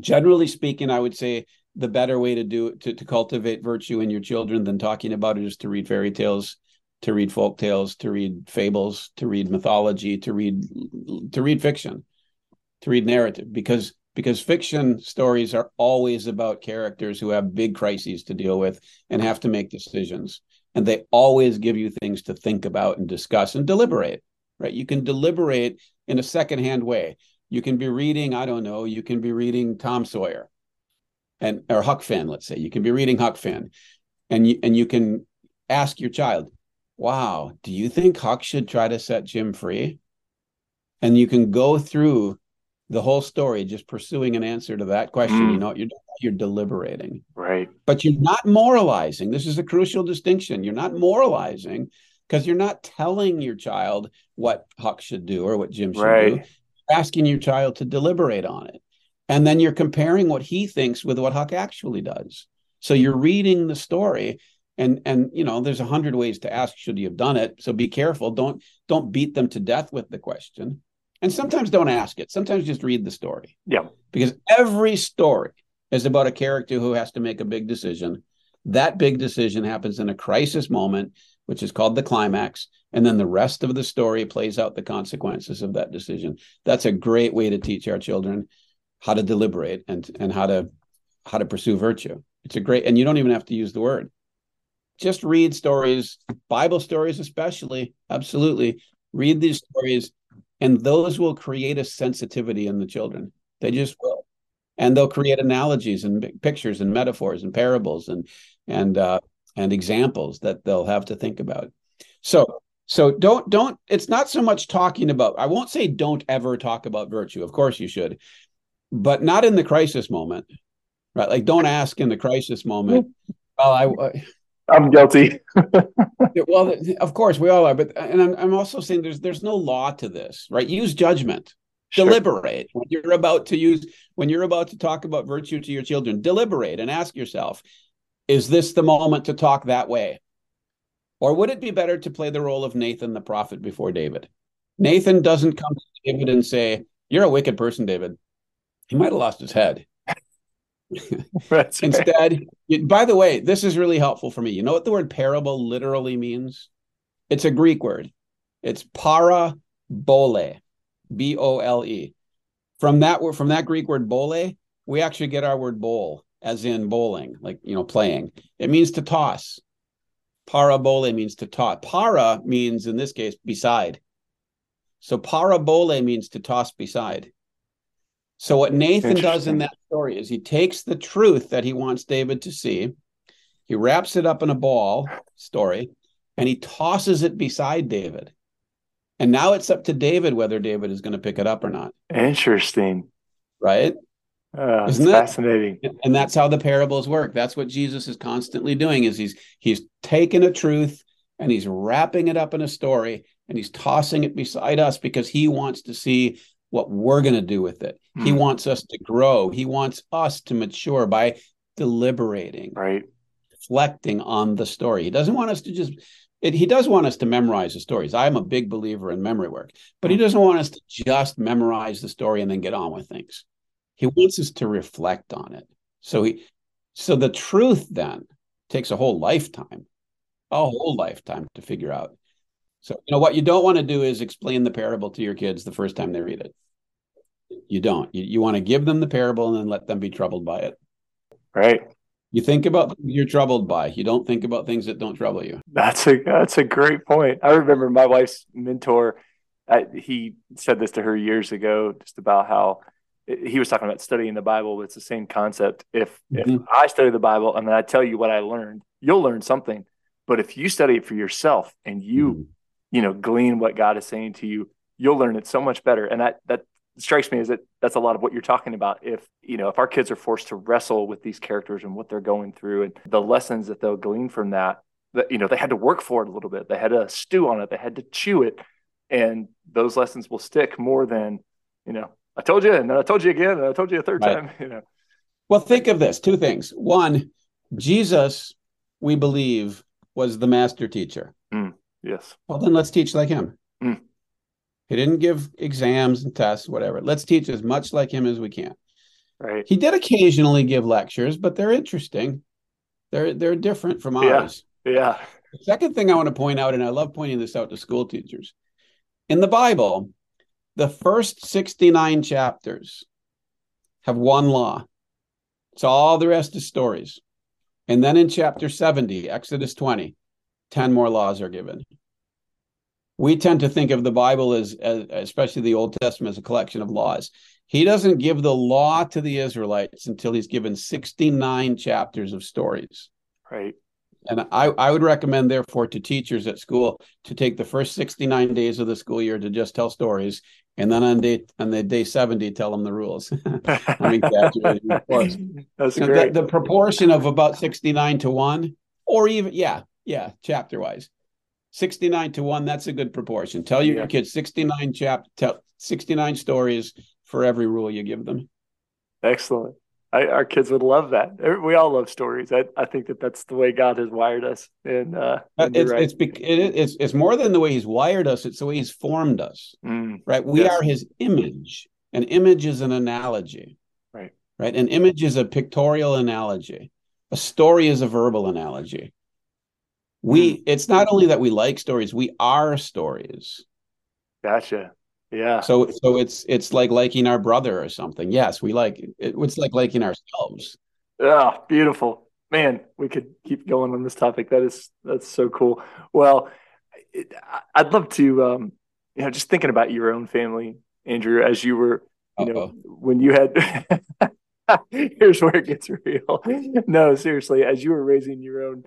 Generally speaking, I would say the better way to do to, to cultivate virtue in your children than talking about it is to read fairy tales, to read folk tales, to read fables, to read mythology, to read to read fiction, to read narrative, because because fiction stories are always about characters who have big crises to deal with and have to make decisions. And they always give you things to think about and discuss and deliberate right? You can deliberate in a secondhand way. You can be reading i don't know you can be reading tom sawyer and or huck finn let's say. You can be reading huck finn and you and you can ask your child wow. Do you think huck should try to set jim free? And you can go through the whole story just pursuing an answer to that question. Mm. you know you're you're deliberating. Right. But you're not moralizing. This is a crucial distinction. You're not moralizing because you're not telling your child what huck should do or what jim should right. do you're asking your child to deliberate on it. And then you're comparing what he thinks with what huck actually does. So you're reading the story and and you know there's a hundred ways to ask should you have done it so be careful don't don't beat them to death with the question and sometimes don't ask it. Sometimes just read the story. Yeah. Because every story is about a character who has to make a big decision. That big decision happens in a crisis moment, which is called the climax. And then the rest of the story plays out the consequences of that decision. That's a great way to teach our children how to deliberate and, and how to how to pursue virtue. It's a great, and you don't even have to use the word. Just read stories, Bible stories especially. Absolutely. Read these stories and those will create a sensitivity in the children. They just will. And they'll create analogies and pictures and metaphors and parables and and uh, and examples that they'll have to think about. So so don't don't it's not so much talking about i won't say don't ever talk about virtue. Of course you should. But not in the crisis moment right? Like don't ask in the crisis moment well i I'm guilty. well, of course we all are, but and I'm, I'm also saying there's there's no law to this, right? Use judgment. Sure. Deliberate when you're about to use when you're about to talk about virtue to your children. Deliberate and ask yourself, is this the moment to talk that way? Or would it be better to play the role of Nathan the prophet before David? Nathan doesn't come to David and say, You're a wicked person, David. He might have lost his head. Instead, by the way, this is really helpful for me. You know what the word parable literally means? It's a Greek word. It's para B O L E. From that word, from that Greek word bole, we actually get our word bowl, as in bowling, like you know, playing. It means to toss. Parabole means to toss. Para means in this case beside. So parabole means to toss beside. So what Nathan does in that story is he takes the truth that he wants David to see, he wraps it up in a ball story, and he tosses it beside David. And now it's up to David whether David is going to pick it up or not. Interesting. Right? Uh, Isn't that fascinating. And that's how the parables work. That's what Jesus is constantly doing is he's he's taking a truth and he's wrapping it up in a story and he's tossing it beside us because he wants to see what we're going to do with it. Hmm. He wants us to grow. He wants us to mature by deliberating, right? Reflecting on the story. He doesn't want us to just it, he does want us to memorize the stories. I'm a big believer in memory work, but he hmm. doesn't want us to just memorize the story and then get on with things. He wants us to reflect on it. So he so the truth then takes a whole lifetime, a whole lifetime to figure out. So, you know, what you don't want to do is explain the parable to your kids the first time they read it. You don't. You, you want to give them the parable and then let them be troubled by it. Right. You think about things you're troubled by. You don't think about things that don't trouble you. That's a that's a great point. I remember my wife's mentor. I, he said this to her years ago, just about how he was talking about studying the Bible. But it's the same concept. If mm-hmm. if I study the Bible and then I tell you what I learned, you'll learn something. But if you study it for yourself and you mm-hmm you know glean what god is saying to you you'll learn it so much better and that that strikes me as that that's a lot of what you're talking about if you know if our kids are forced to wrestle with these characters and what they're going through and the lessons that they'll glean from that that you know they had to work for it a little bit they had to stew on it they had to chew it and those lessons will stick more than you know i told you and then i told you again and i told you a third right. time you know well think of this two things one jesus we believe was the master teacher mm. Yes. Well, then let's teach like him. Mm. He didn't give exams and tests, whatever. Let's teach as much like him as we can. Right. He did occasionally give lectures, but they're interesting. They're they're different from ours. Yeah. yeah. The second thing I want to point out, and I love pointing this out to school teachers, in the Bible, the first 69 chapters have one law. It's all the rest is stories. And then in chapter 70, Exodus 20, 10 more laws are given. We tend to think of the Bible as, as, especially the Old Testament, as a collection of laws. He doesn't give the law to the Israelites until he's given 69 chapters of stories. Right. And I, I would recommend, therefore, to teachers at school to take the first 69 days of the school year to just tell stories. And then on day on the day 70, tell them the rules. I'm exaggerating, of course. That's you know, great. The, the proportion of about 69 to 1, or even, yeah, yeah, chapter wise. 69 to 1, that's a good proportion. Tell your yeah. kids 69 chap tell 69 stories for every rule you give them. Excellent. I, our kids would love that. We all love stories. I, I think that that's the way God has wired us. And, uh, and it's, right. it's, it's, it's more than the way he's wired us. It's the way he's formed us, mm, right? We yes. are his image. An image is an analogy, right? Right. An image is a pictorial analogy. A story is a verbal analogy we hmm. it's not only that we like stories we are stories. Gotcha. Yeah. So so it's it's like liking our brother or something. Yes we like it, it's like liking ourselves. Yeah beautiful. Man we could keep going on this topic. That is that's so cool. Well it, i'd love to um you know just thinking about your own family andrew as you were you Uh-oh. know when you had here's where it gets real. No seriously as you were raising your own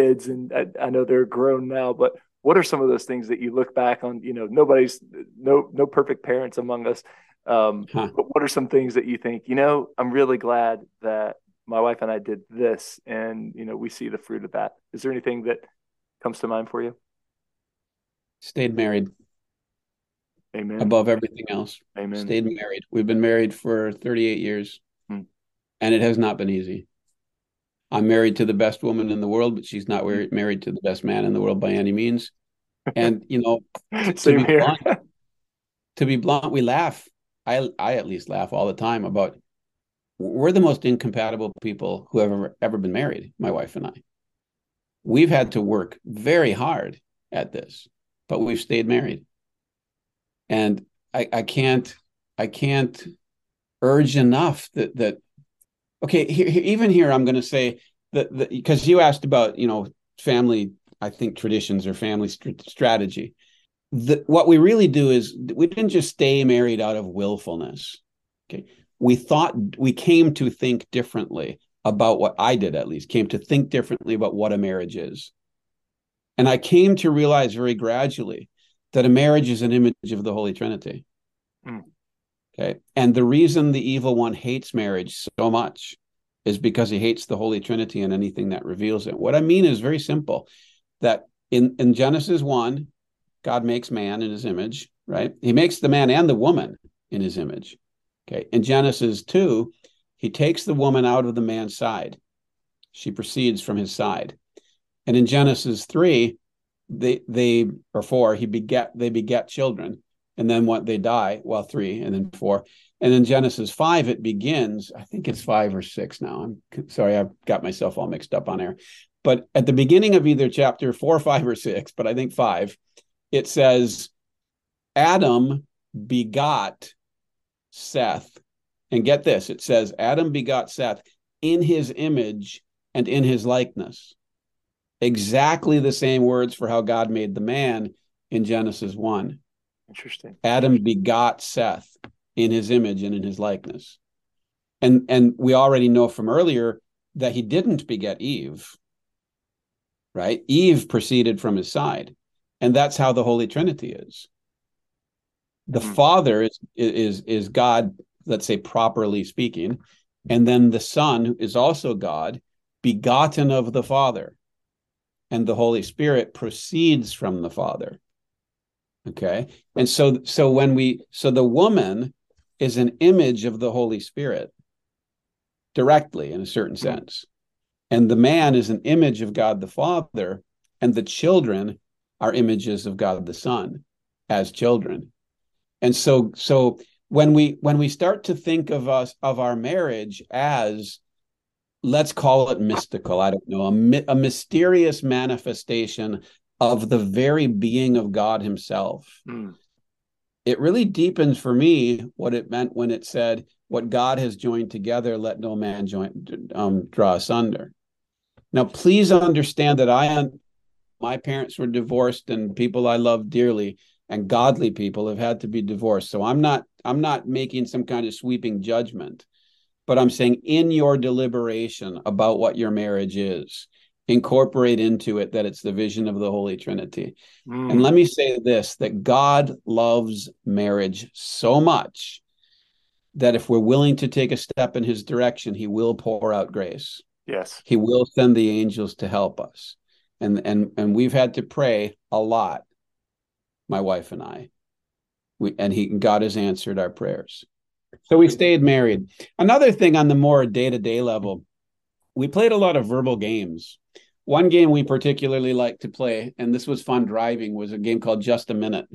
kids and I, I, know they're grown now but what are some of those things that you look back on you know nobody's no no perfect parents among us um, huh. but what are some things that you think you know i'm really glad that my wife and I did this, and you know, we see the fruit of that. Is there anything that comes to mind for you? Stayed married. Amen. Above everything else. Amen. Stayed married. We've been married for 38 years, hmm. and it has not been easy. I'm married to the best woman in the world, but she's not married to the best man in the world by any means. And you know, to, be blunt, to be blunt, we laugh. I I at least laugh all the time about we're the most incompatible people who have ever, ever been married, my wife and I. We've had to work very hard at this, but we've stayed married. And I, I can't I can't urge enough that that okay here, even here i'm going to say that because you asked about you know family i think traditions or family st- strategy. What we really do is we didn't just stay married out of willfulness okay? We thought we came to think differently about what i did at least came to think differently about what a marriage is. And i came to realize very gradually that a marriage is an image of the holy trinity. Mm. Okay. And the reason the evil one hates marriage so much is because he hates the Holy Trinity and anything that reveals it. What I mean is very simple that in, in Genesis 1, God makes man in his image, right? He makes the man and the woman in his image. Okay. In Genesis 2, he takes the woman out of the man's side. She proceeds from his side. And in Genesis 3, they they or 4, he beget they beget children and then what they die? Well three and then four. And in genesis five it begins i think it's five or six now. I'm sorry i've got myself all mixed up on air. But at the beginning of either chapter four five or six but i think five it says adam begot seth. And get this it says adam begot seth in his image and in his likeness. Exactly the same words for how god made the man in genesis 1 Interesting. Adam begot Seth in his image and in his likeness. And and we already know from earlier that he didn't beget Eve. Right? Eve proceeded from his side. And that's how the Holy Trinity is. The mm-hmm. Father is is is God, let's say properly speaking, and then the Son is also God, begotten of the Father. And the Holy Spirit proceeds from the Father okay? And so so when we so the woman is an image of the holy spirit directly in a certain sense. And the man is an image of god the father and the children are images of god the son as children. And so so when we when we start to think of us of our marriage as let's call it mystical i don't know a, a mysterious manifestation of the very being of God Himself. Mm. It really deepens for me what it meant when it said, "What God has joined together, let no man join um, draw asunder." Now, please understand that I, my parents were divorced, and people I love dearly and godly people have had to be divorced. So I'm not, I'm not making some kind of sweeping judgment, but I'm saying in your deliberation about what your marriage is, incorporate into it that it's the vision of the Holy Trinity. Mm. And let me say this that God loves marriage so much that if we're willing to take a step in his direction, he will pour out grace. Yes. He will send the angels to help us. And and and we've had to pray a lot, my wife and I. We and he God has answered our prayers. So we stayed married. Another thing on the more day-to-day level, we played a lot of verbal games. One game we particularly like to play, and this was fun driving, was a game called Just a Minute.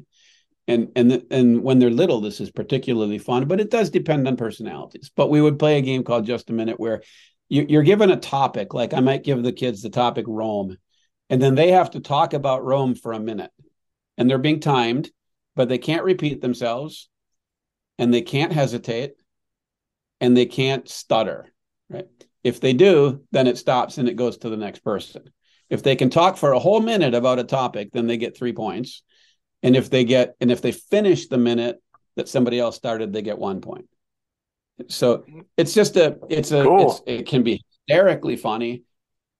And and and when they're little, this is particularly fun, but it does depend on personalities. But we would play a game called Just a Minute where you, you're given a topic. Like I might give the kids the topic Rome, and then they have to talk about Rome for a minute, and they're being timed, but they can't repeat themselves, and they can't hesitate, and they can't stutter. Right if they do, then it stops and it goes to the next person. If they can talk for a whole minute about a topic, then they get three points. And if they get and if they finish the minute that somebody else started, they get one point. So it's just a it's a cool. it's, it can be hysterically funny,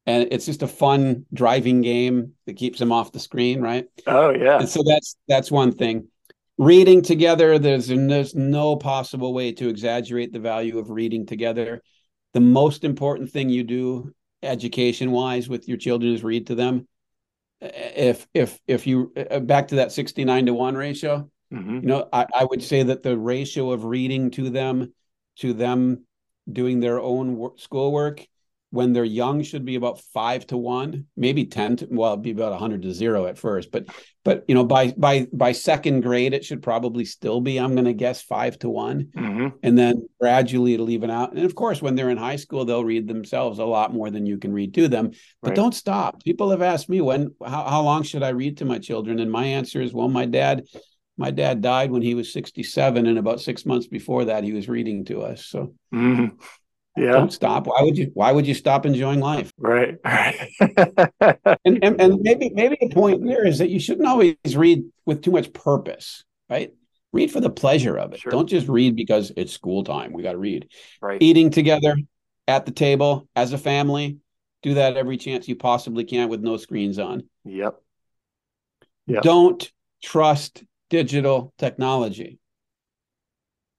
and it's just a fun driving game that keeps them off the screen, right? Oh yeah. And so that's that's one thing. Reading together, there's there's no possible way to exaggerate the value of reading together the most important thing you do education wise with your children is read to them if if if you uh, back to that 69 to 1 ratio mm-hmm. you know I, I would say that the ratio of reading to them to them doing their own work, schoolwork when they're young should be about five to one, maybe ten to well, it'd be about hundred to zero at first, but but you know by by by second grade it should probably still be I'm going to guess five to one, mm-hmm. and then gradually it'll even out. And of course, when they're in high school, they'll read themselves a lot more than you can read to them. But right. don't stop. People have asked me when how, how long should I read to my children, and my answer is well, my dad my dad died when he was 67 and about six months before that he was reading to us so mm-hmm yeah. Don't stop. Why would you why would you stop enjoying life? Right. And, and, and maybe maybe the point here is that you shouldn't always read with too much purpose right? Read for the pleasure of it. Sure. don't just read because it's school time. We got to read. Right. Eating together at the table as a family do that every chance you possibly can with no screens on. Yep, yep. don't trust digital technology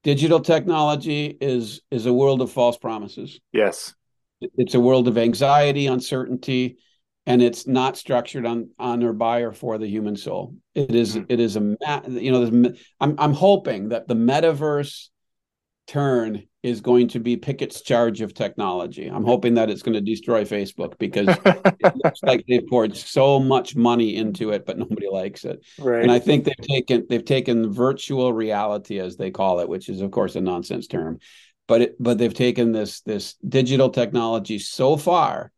digital technology is is a world of false promises. Yes. It's a world of anxiety uncertainty and it's not structured on on or by or for the human soul. It is, mm-hmm. it is a you know i'm i'm hoping that the metaverse turn is going to be Pickett's charge of technology. I'm hoping that it's going to destroy Facebook because it looks like they've poured so much money into it, but nobody likes it. Right. And I think they've taken they've taken virtual reality, as they call it, which is of course a nonsense term, but it, but they've taken this this digital technology so far.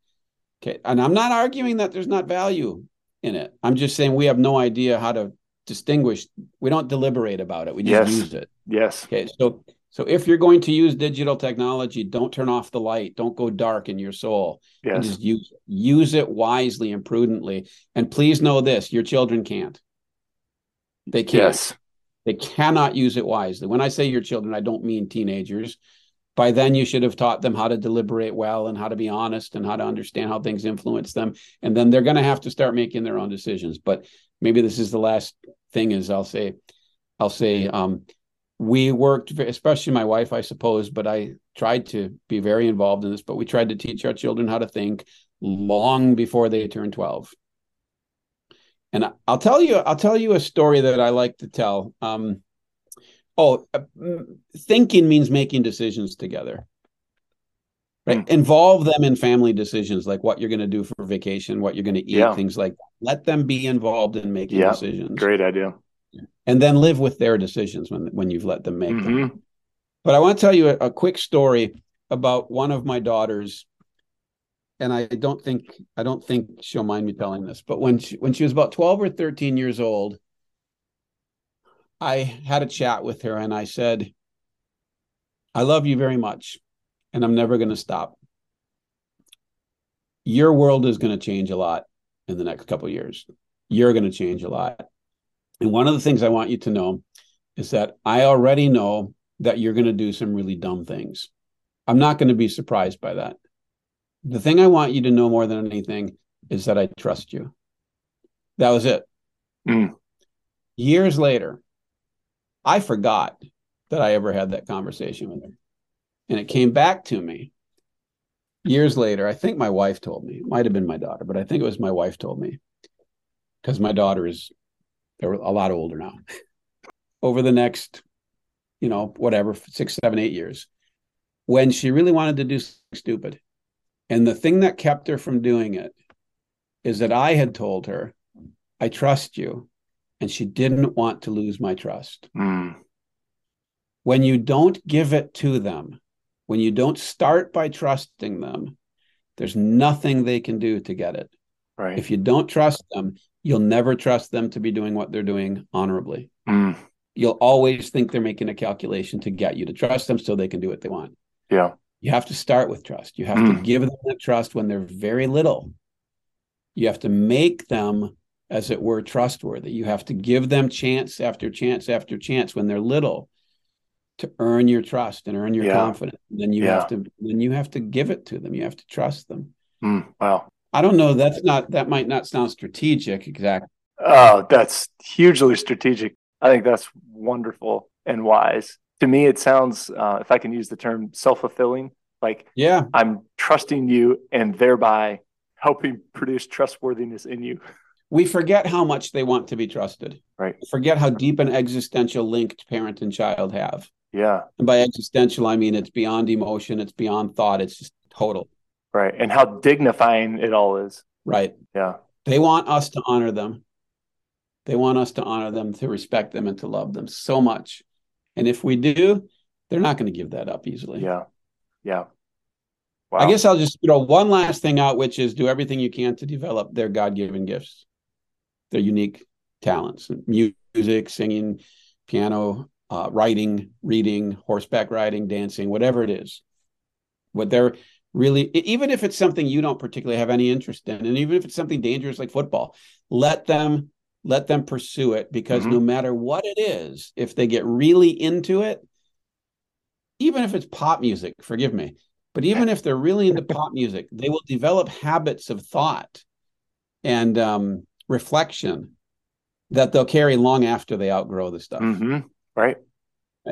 Okay, and I'm not arguing that there's not value in it. I'm just saying we have no idea how to distinguish. We don't deliberate about it. We just yes. use it. Yes. Okay. So so if you're going to use digital technology, don't turn off the light. Don't go dark in your soul. Yes. just use use it wisely and prudently. And please know this: your children can't. They can't. Yes. They cannot use it wisely. When I say your children, I don't mean teenagers. By then, you should have taught them how to deliberate well and how to be honest and how to understand how things influence them. And then they're going to have to start making their own decisions. But maybe this is the last thing. Is I'll say, I'll say, um, we worked, especially my wife, I suppose, but I tried to be very involved in this. But we tried to teach our children how to think long before they turned 12. And I'll tell you, I'll tell you a story that I like to tell. Um, oh, uh, thinking means making decisions together. Right? Mm. Involve them in family decisions, like what you're going to do for vacation, what you're going to eat, yeah. things like that. Let them be involved in making yeah, decisions. Great idea and then live with their decisions when when you've let them make mm-hmm. them. But I want to tell you a, a, quick story about one of my daughters, and I don't think I don't think she'll mind me telling this. But when she, when she was about twelve or thirteen years old, I had a chat with her, and I said, "I love you very much, and I'm never going to stop. Your world is going to change a lot in the next couple years. You're going to change a lot." And one of the things I want you to know is that I already know that you're going to do some really dumb things. I'm not going to be surprised by that. The thing I want you to know more than anything is that I trust you. That was it. Mm. Years later, I forgot that I ever had that conversation with her. And it came back to me years later. I think my wife told me, it might have been my daughter, but I think it was my wife told me because my daughter is they're a lot older now. Over the next, you know, whatever, six, seven, eight years, when she really wanted to do something stupid. And the thing that kept her from doing it is that I had told her, I trust you. And she didn't want to lose my trust. Mm. When you don't give it to them, when you don't start by trusting them, there's nothing they can do to get it. Right. If you don't trust them, you'll never trust them to be doing what they're doing honorably. Mm. You'll always think they're making a calculation to get you to trust them so they can do what they want. Yeah. You have to start with trust. You have mm. to give them that trust when they're very little. You have to make them, as it were, trustworthy. You have to give them chance after chance after chance when they're little to earn your trust and earn your yeah. confidence. And then you yeah. have to then you have to give it to them. You have to trust them. Mm. Wow. I don't know. That's not that might not sound strategic exactly. Oh, that's hugely strategic. I think that's wonderful and wise. To me, it sounds, uh, if I can use the term, self fulfilling. Like, yeah, I'm trusting you and thereby helping produce trustworthiness in you. We forget how much they want to be trusted. Right. Forget how deep an existential link parent and child have. Yeah. And by existential, I mean it's beyond emotion, it's beyond thought, it's just total. Right. And how dignifying it all is. Right. Yeah. They want us to honor them. They want us to honor them, to respect them, and to love them so much. And if we do, they're not going to give that up easily. Yeah. Yeah. Wow. I guess I'll just throw one last thing out, which is do everything you can to develop their God given gifts, their unique talents, music, singing, piano, uh, writing, reading, horseback riding, dancing, whatever it is. What they're really, even if it's something you don't particularly have any interest in, and even if it's something dangerous like football, let them let them pursue it because mm-hmm. no matter what it is, if they get really into it, even if it's pop music, forgive me, but even if they're really into pop music, they will develop habits of thought and um, reflection that they'll carry long after they outgrow the stuff. Mm-hmm. Right.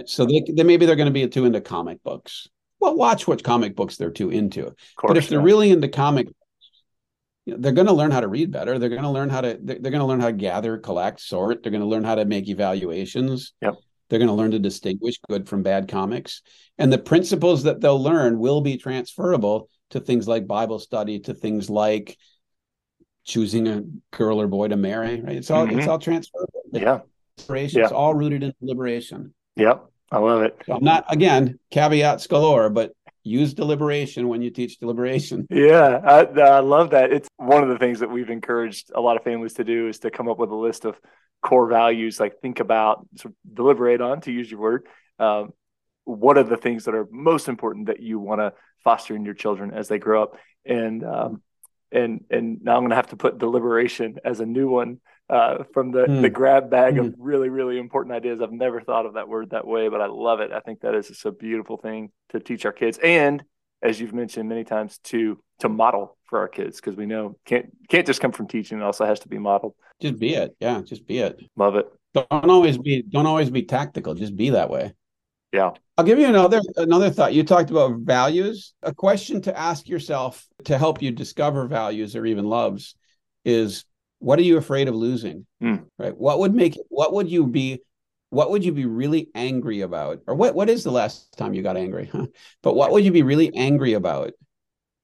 So they, they maybe they're going to be too into comic books. Well, watch what comic books they're too into. Course, but if they're yeah. really into comic, you know, they're going to learn how to read better. They're going to learn how to they're, they're going to learn how to gather, collect, sort. They're going to learn how to make evaluations. Yep. They're going to learn to distinguish good from bad comics. And the principles that they'll learn will be transferable to things like Bible study, to things like choosing a girl or boy to marry. Right? It's all mm-hmm. it's all transferable. Yeah. Liberation. Yeah. It's all rooted in liberation. Yep. I love it. I'm not again caveats galore, but use deliberation when you teach deliberation. Yeah, I, I, love that. It's one of the things that we've encouraged a lot of families to do is to come up with a list of core values, like think about, sort of deliberate on, to use your word. Um, what are the things that are most important that you want to foster in your children as they grow up? And um, and and now I'm going to have to put deliberation as a new one uh, from the mm. the grab bag mm. of really really important ideas. I've never thought of that word that way, but I love it. I think that is just a beautiful thing to teach our kids, and as you've mentioned many times, to to model for our kids because we know can't can't just come from teaching; it also has to be modeled. Just be it, yeah. Just be it. Love it. Don't always be don't always be tactical. Just be that way. Yeah. I'll give you another another thought. You talked about values. A question to ask yourself to help you discover values or even loves is what are you afraid of losing? Mm. Right? What would make what would you be what would you be really angry about? Or what what is the last time you got angry? Huh? But what would you be really angry about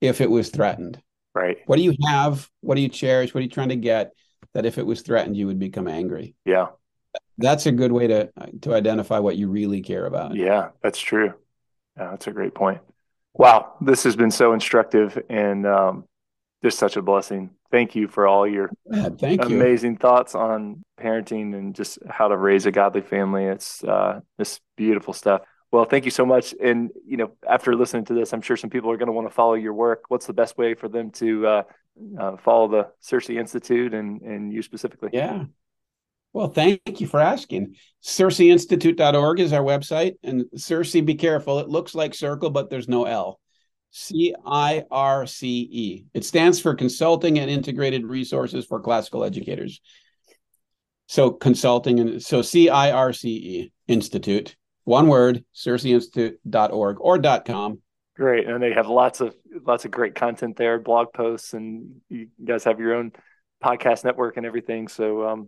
if it was threatened? Right. What do you have? What do you cherish? What are you trying to get that if it was threatened you would become angry? Yeah that's a good way to to identify what you really care about. Yeah, that's true. Yeah, that's a great point. Wow, this has been so instructive and um, just such a blessing. Thank you for all your yeah, thank amazing you. thoughts on parenting and just how to raise a godly family. It's uh, this beautiful stuff. Well, thank you so much. And you know, after listening to this, I'm sure some people are going to want to follow your work. What's the best way for them to uh, uh, follow the CiRCE Institute and and you specifically? Yeah, well, thank you for asking. CiRCEInstitute.org is our website. And CiRCE, be careful. It looks like circle, but there's no L. C I R C E. It stands for Consulting and Integrated Resources for Classical Educators. So consulting and so C I R C E Institute, one word, CiRCEInstitute.org or .com. Great, and they have lots of lots of great content there, blog posts, and you guys have your own podcast network and everything. So um,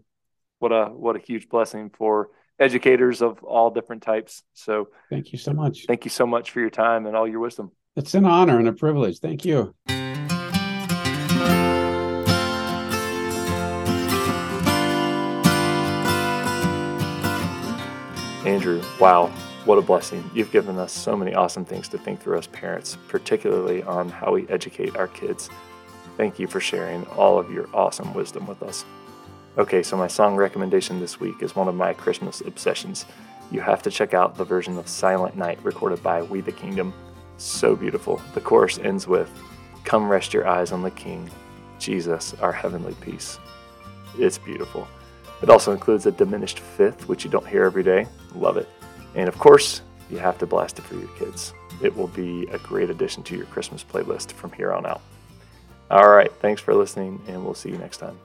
what a what a huge blessing for educators of all different types. So thank you so much. Thank you so much for your time and all your wisdom. It's an honor and a privilege. Thank you. Andrew, wow, what a blessing. You've given us so many awesome things to think through as parents, particularly on how we educate our kids. Thank you for sharing all of your awesome wisdom with us. Okay, so my song recommendation this week is one of my Christmas obsessions. You have to check out the version of Silent Night recorded by We the Kingdom. So beautiful. The chorus ends with Come rest your eyes on the King, Jesus, our heavenly peace. It's beautiful. It also includes a diminished fifth, which you don't hear every day. Love it. And of course, you have to blast it for your kids. It will be a great addition to your Christmas playlist from here on out. All right, thanks for listening, and we'll see you next time.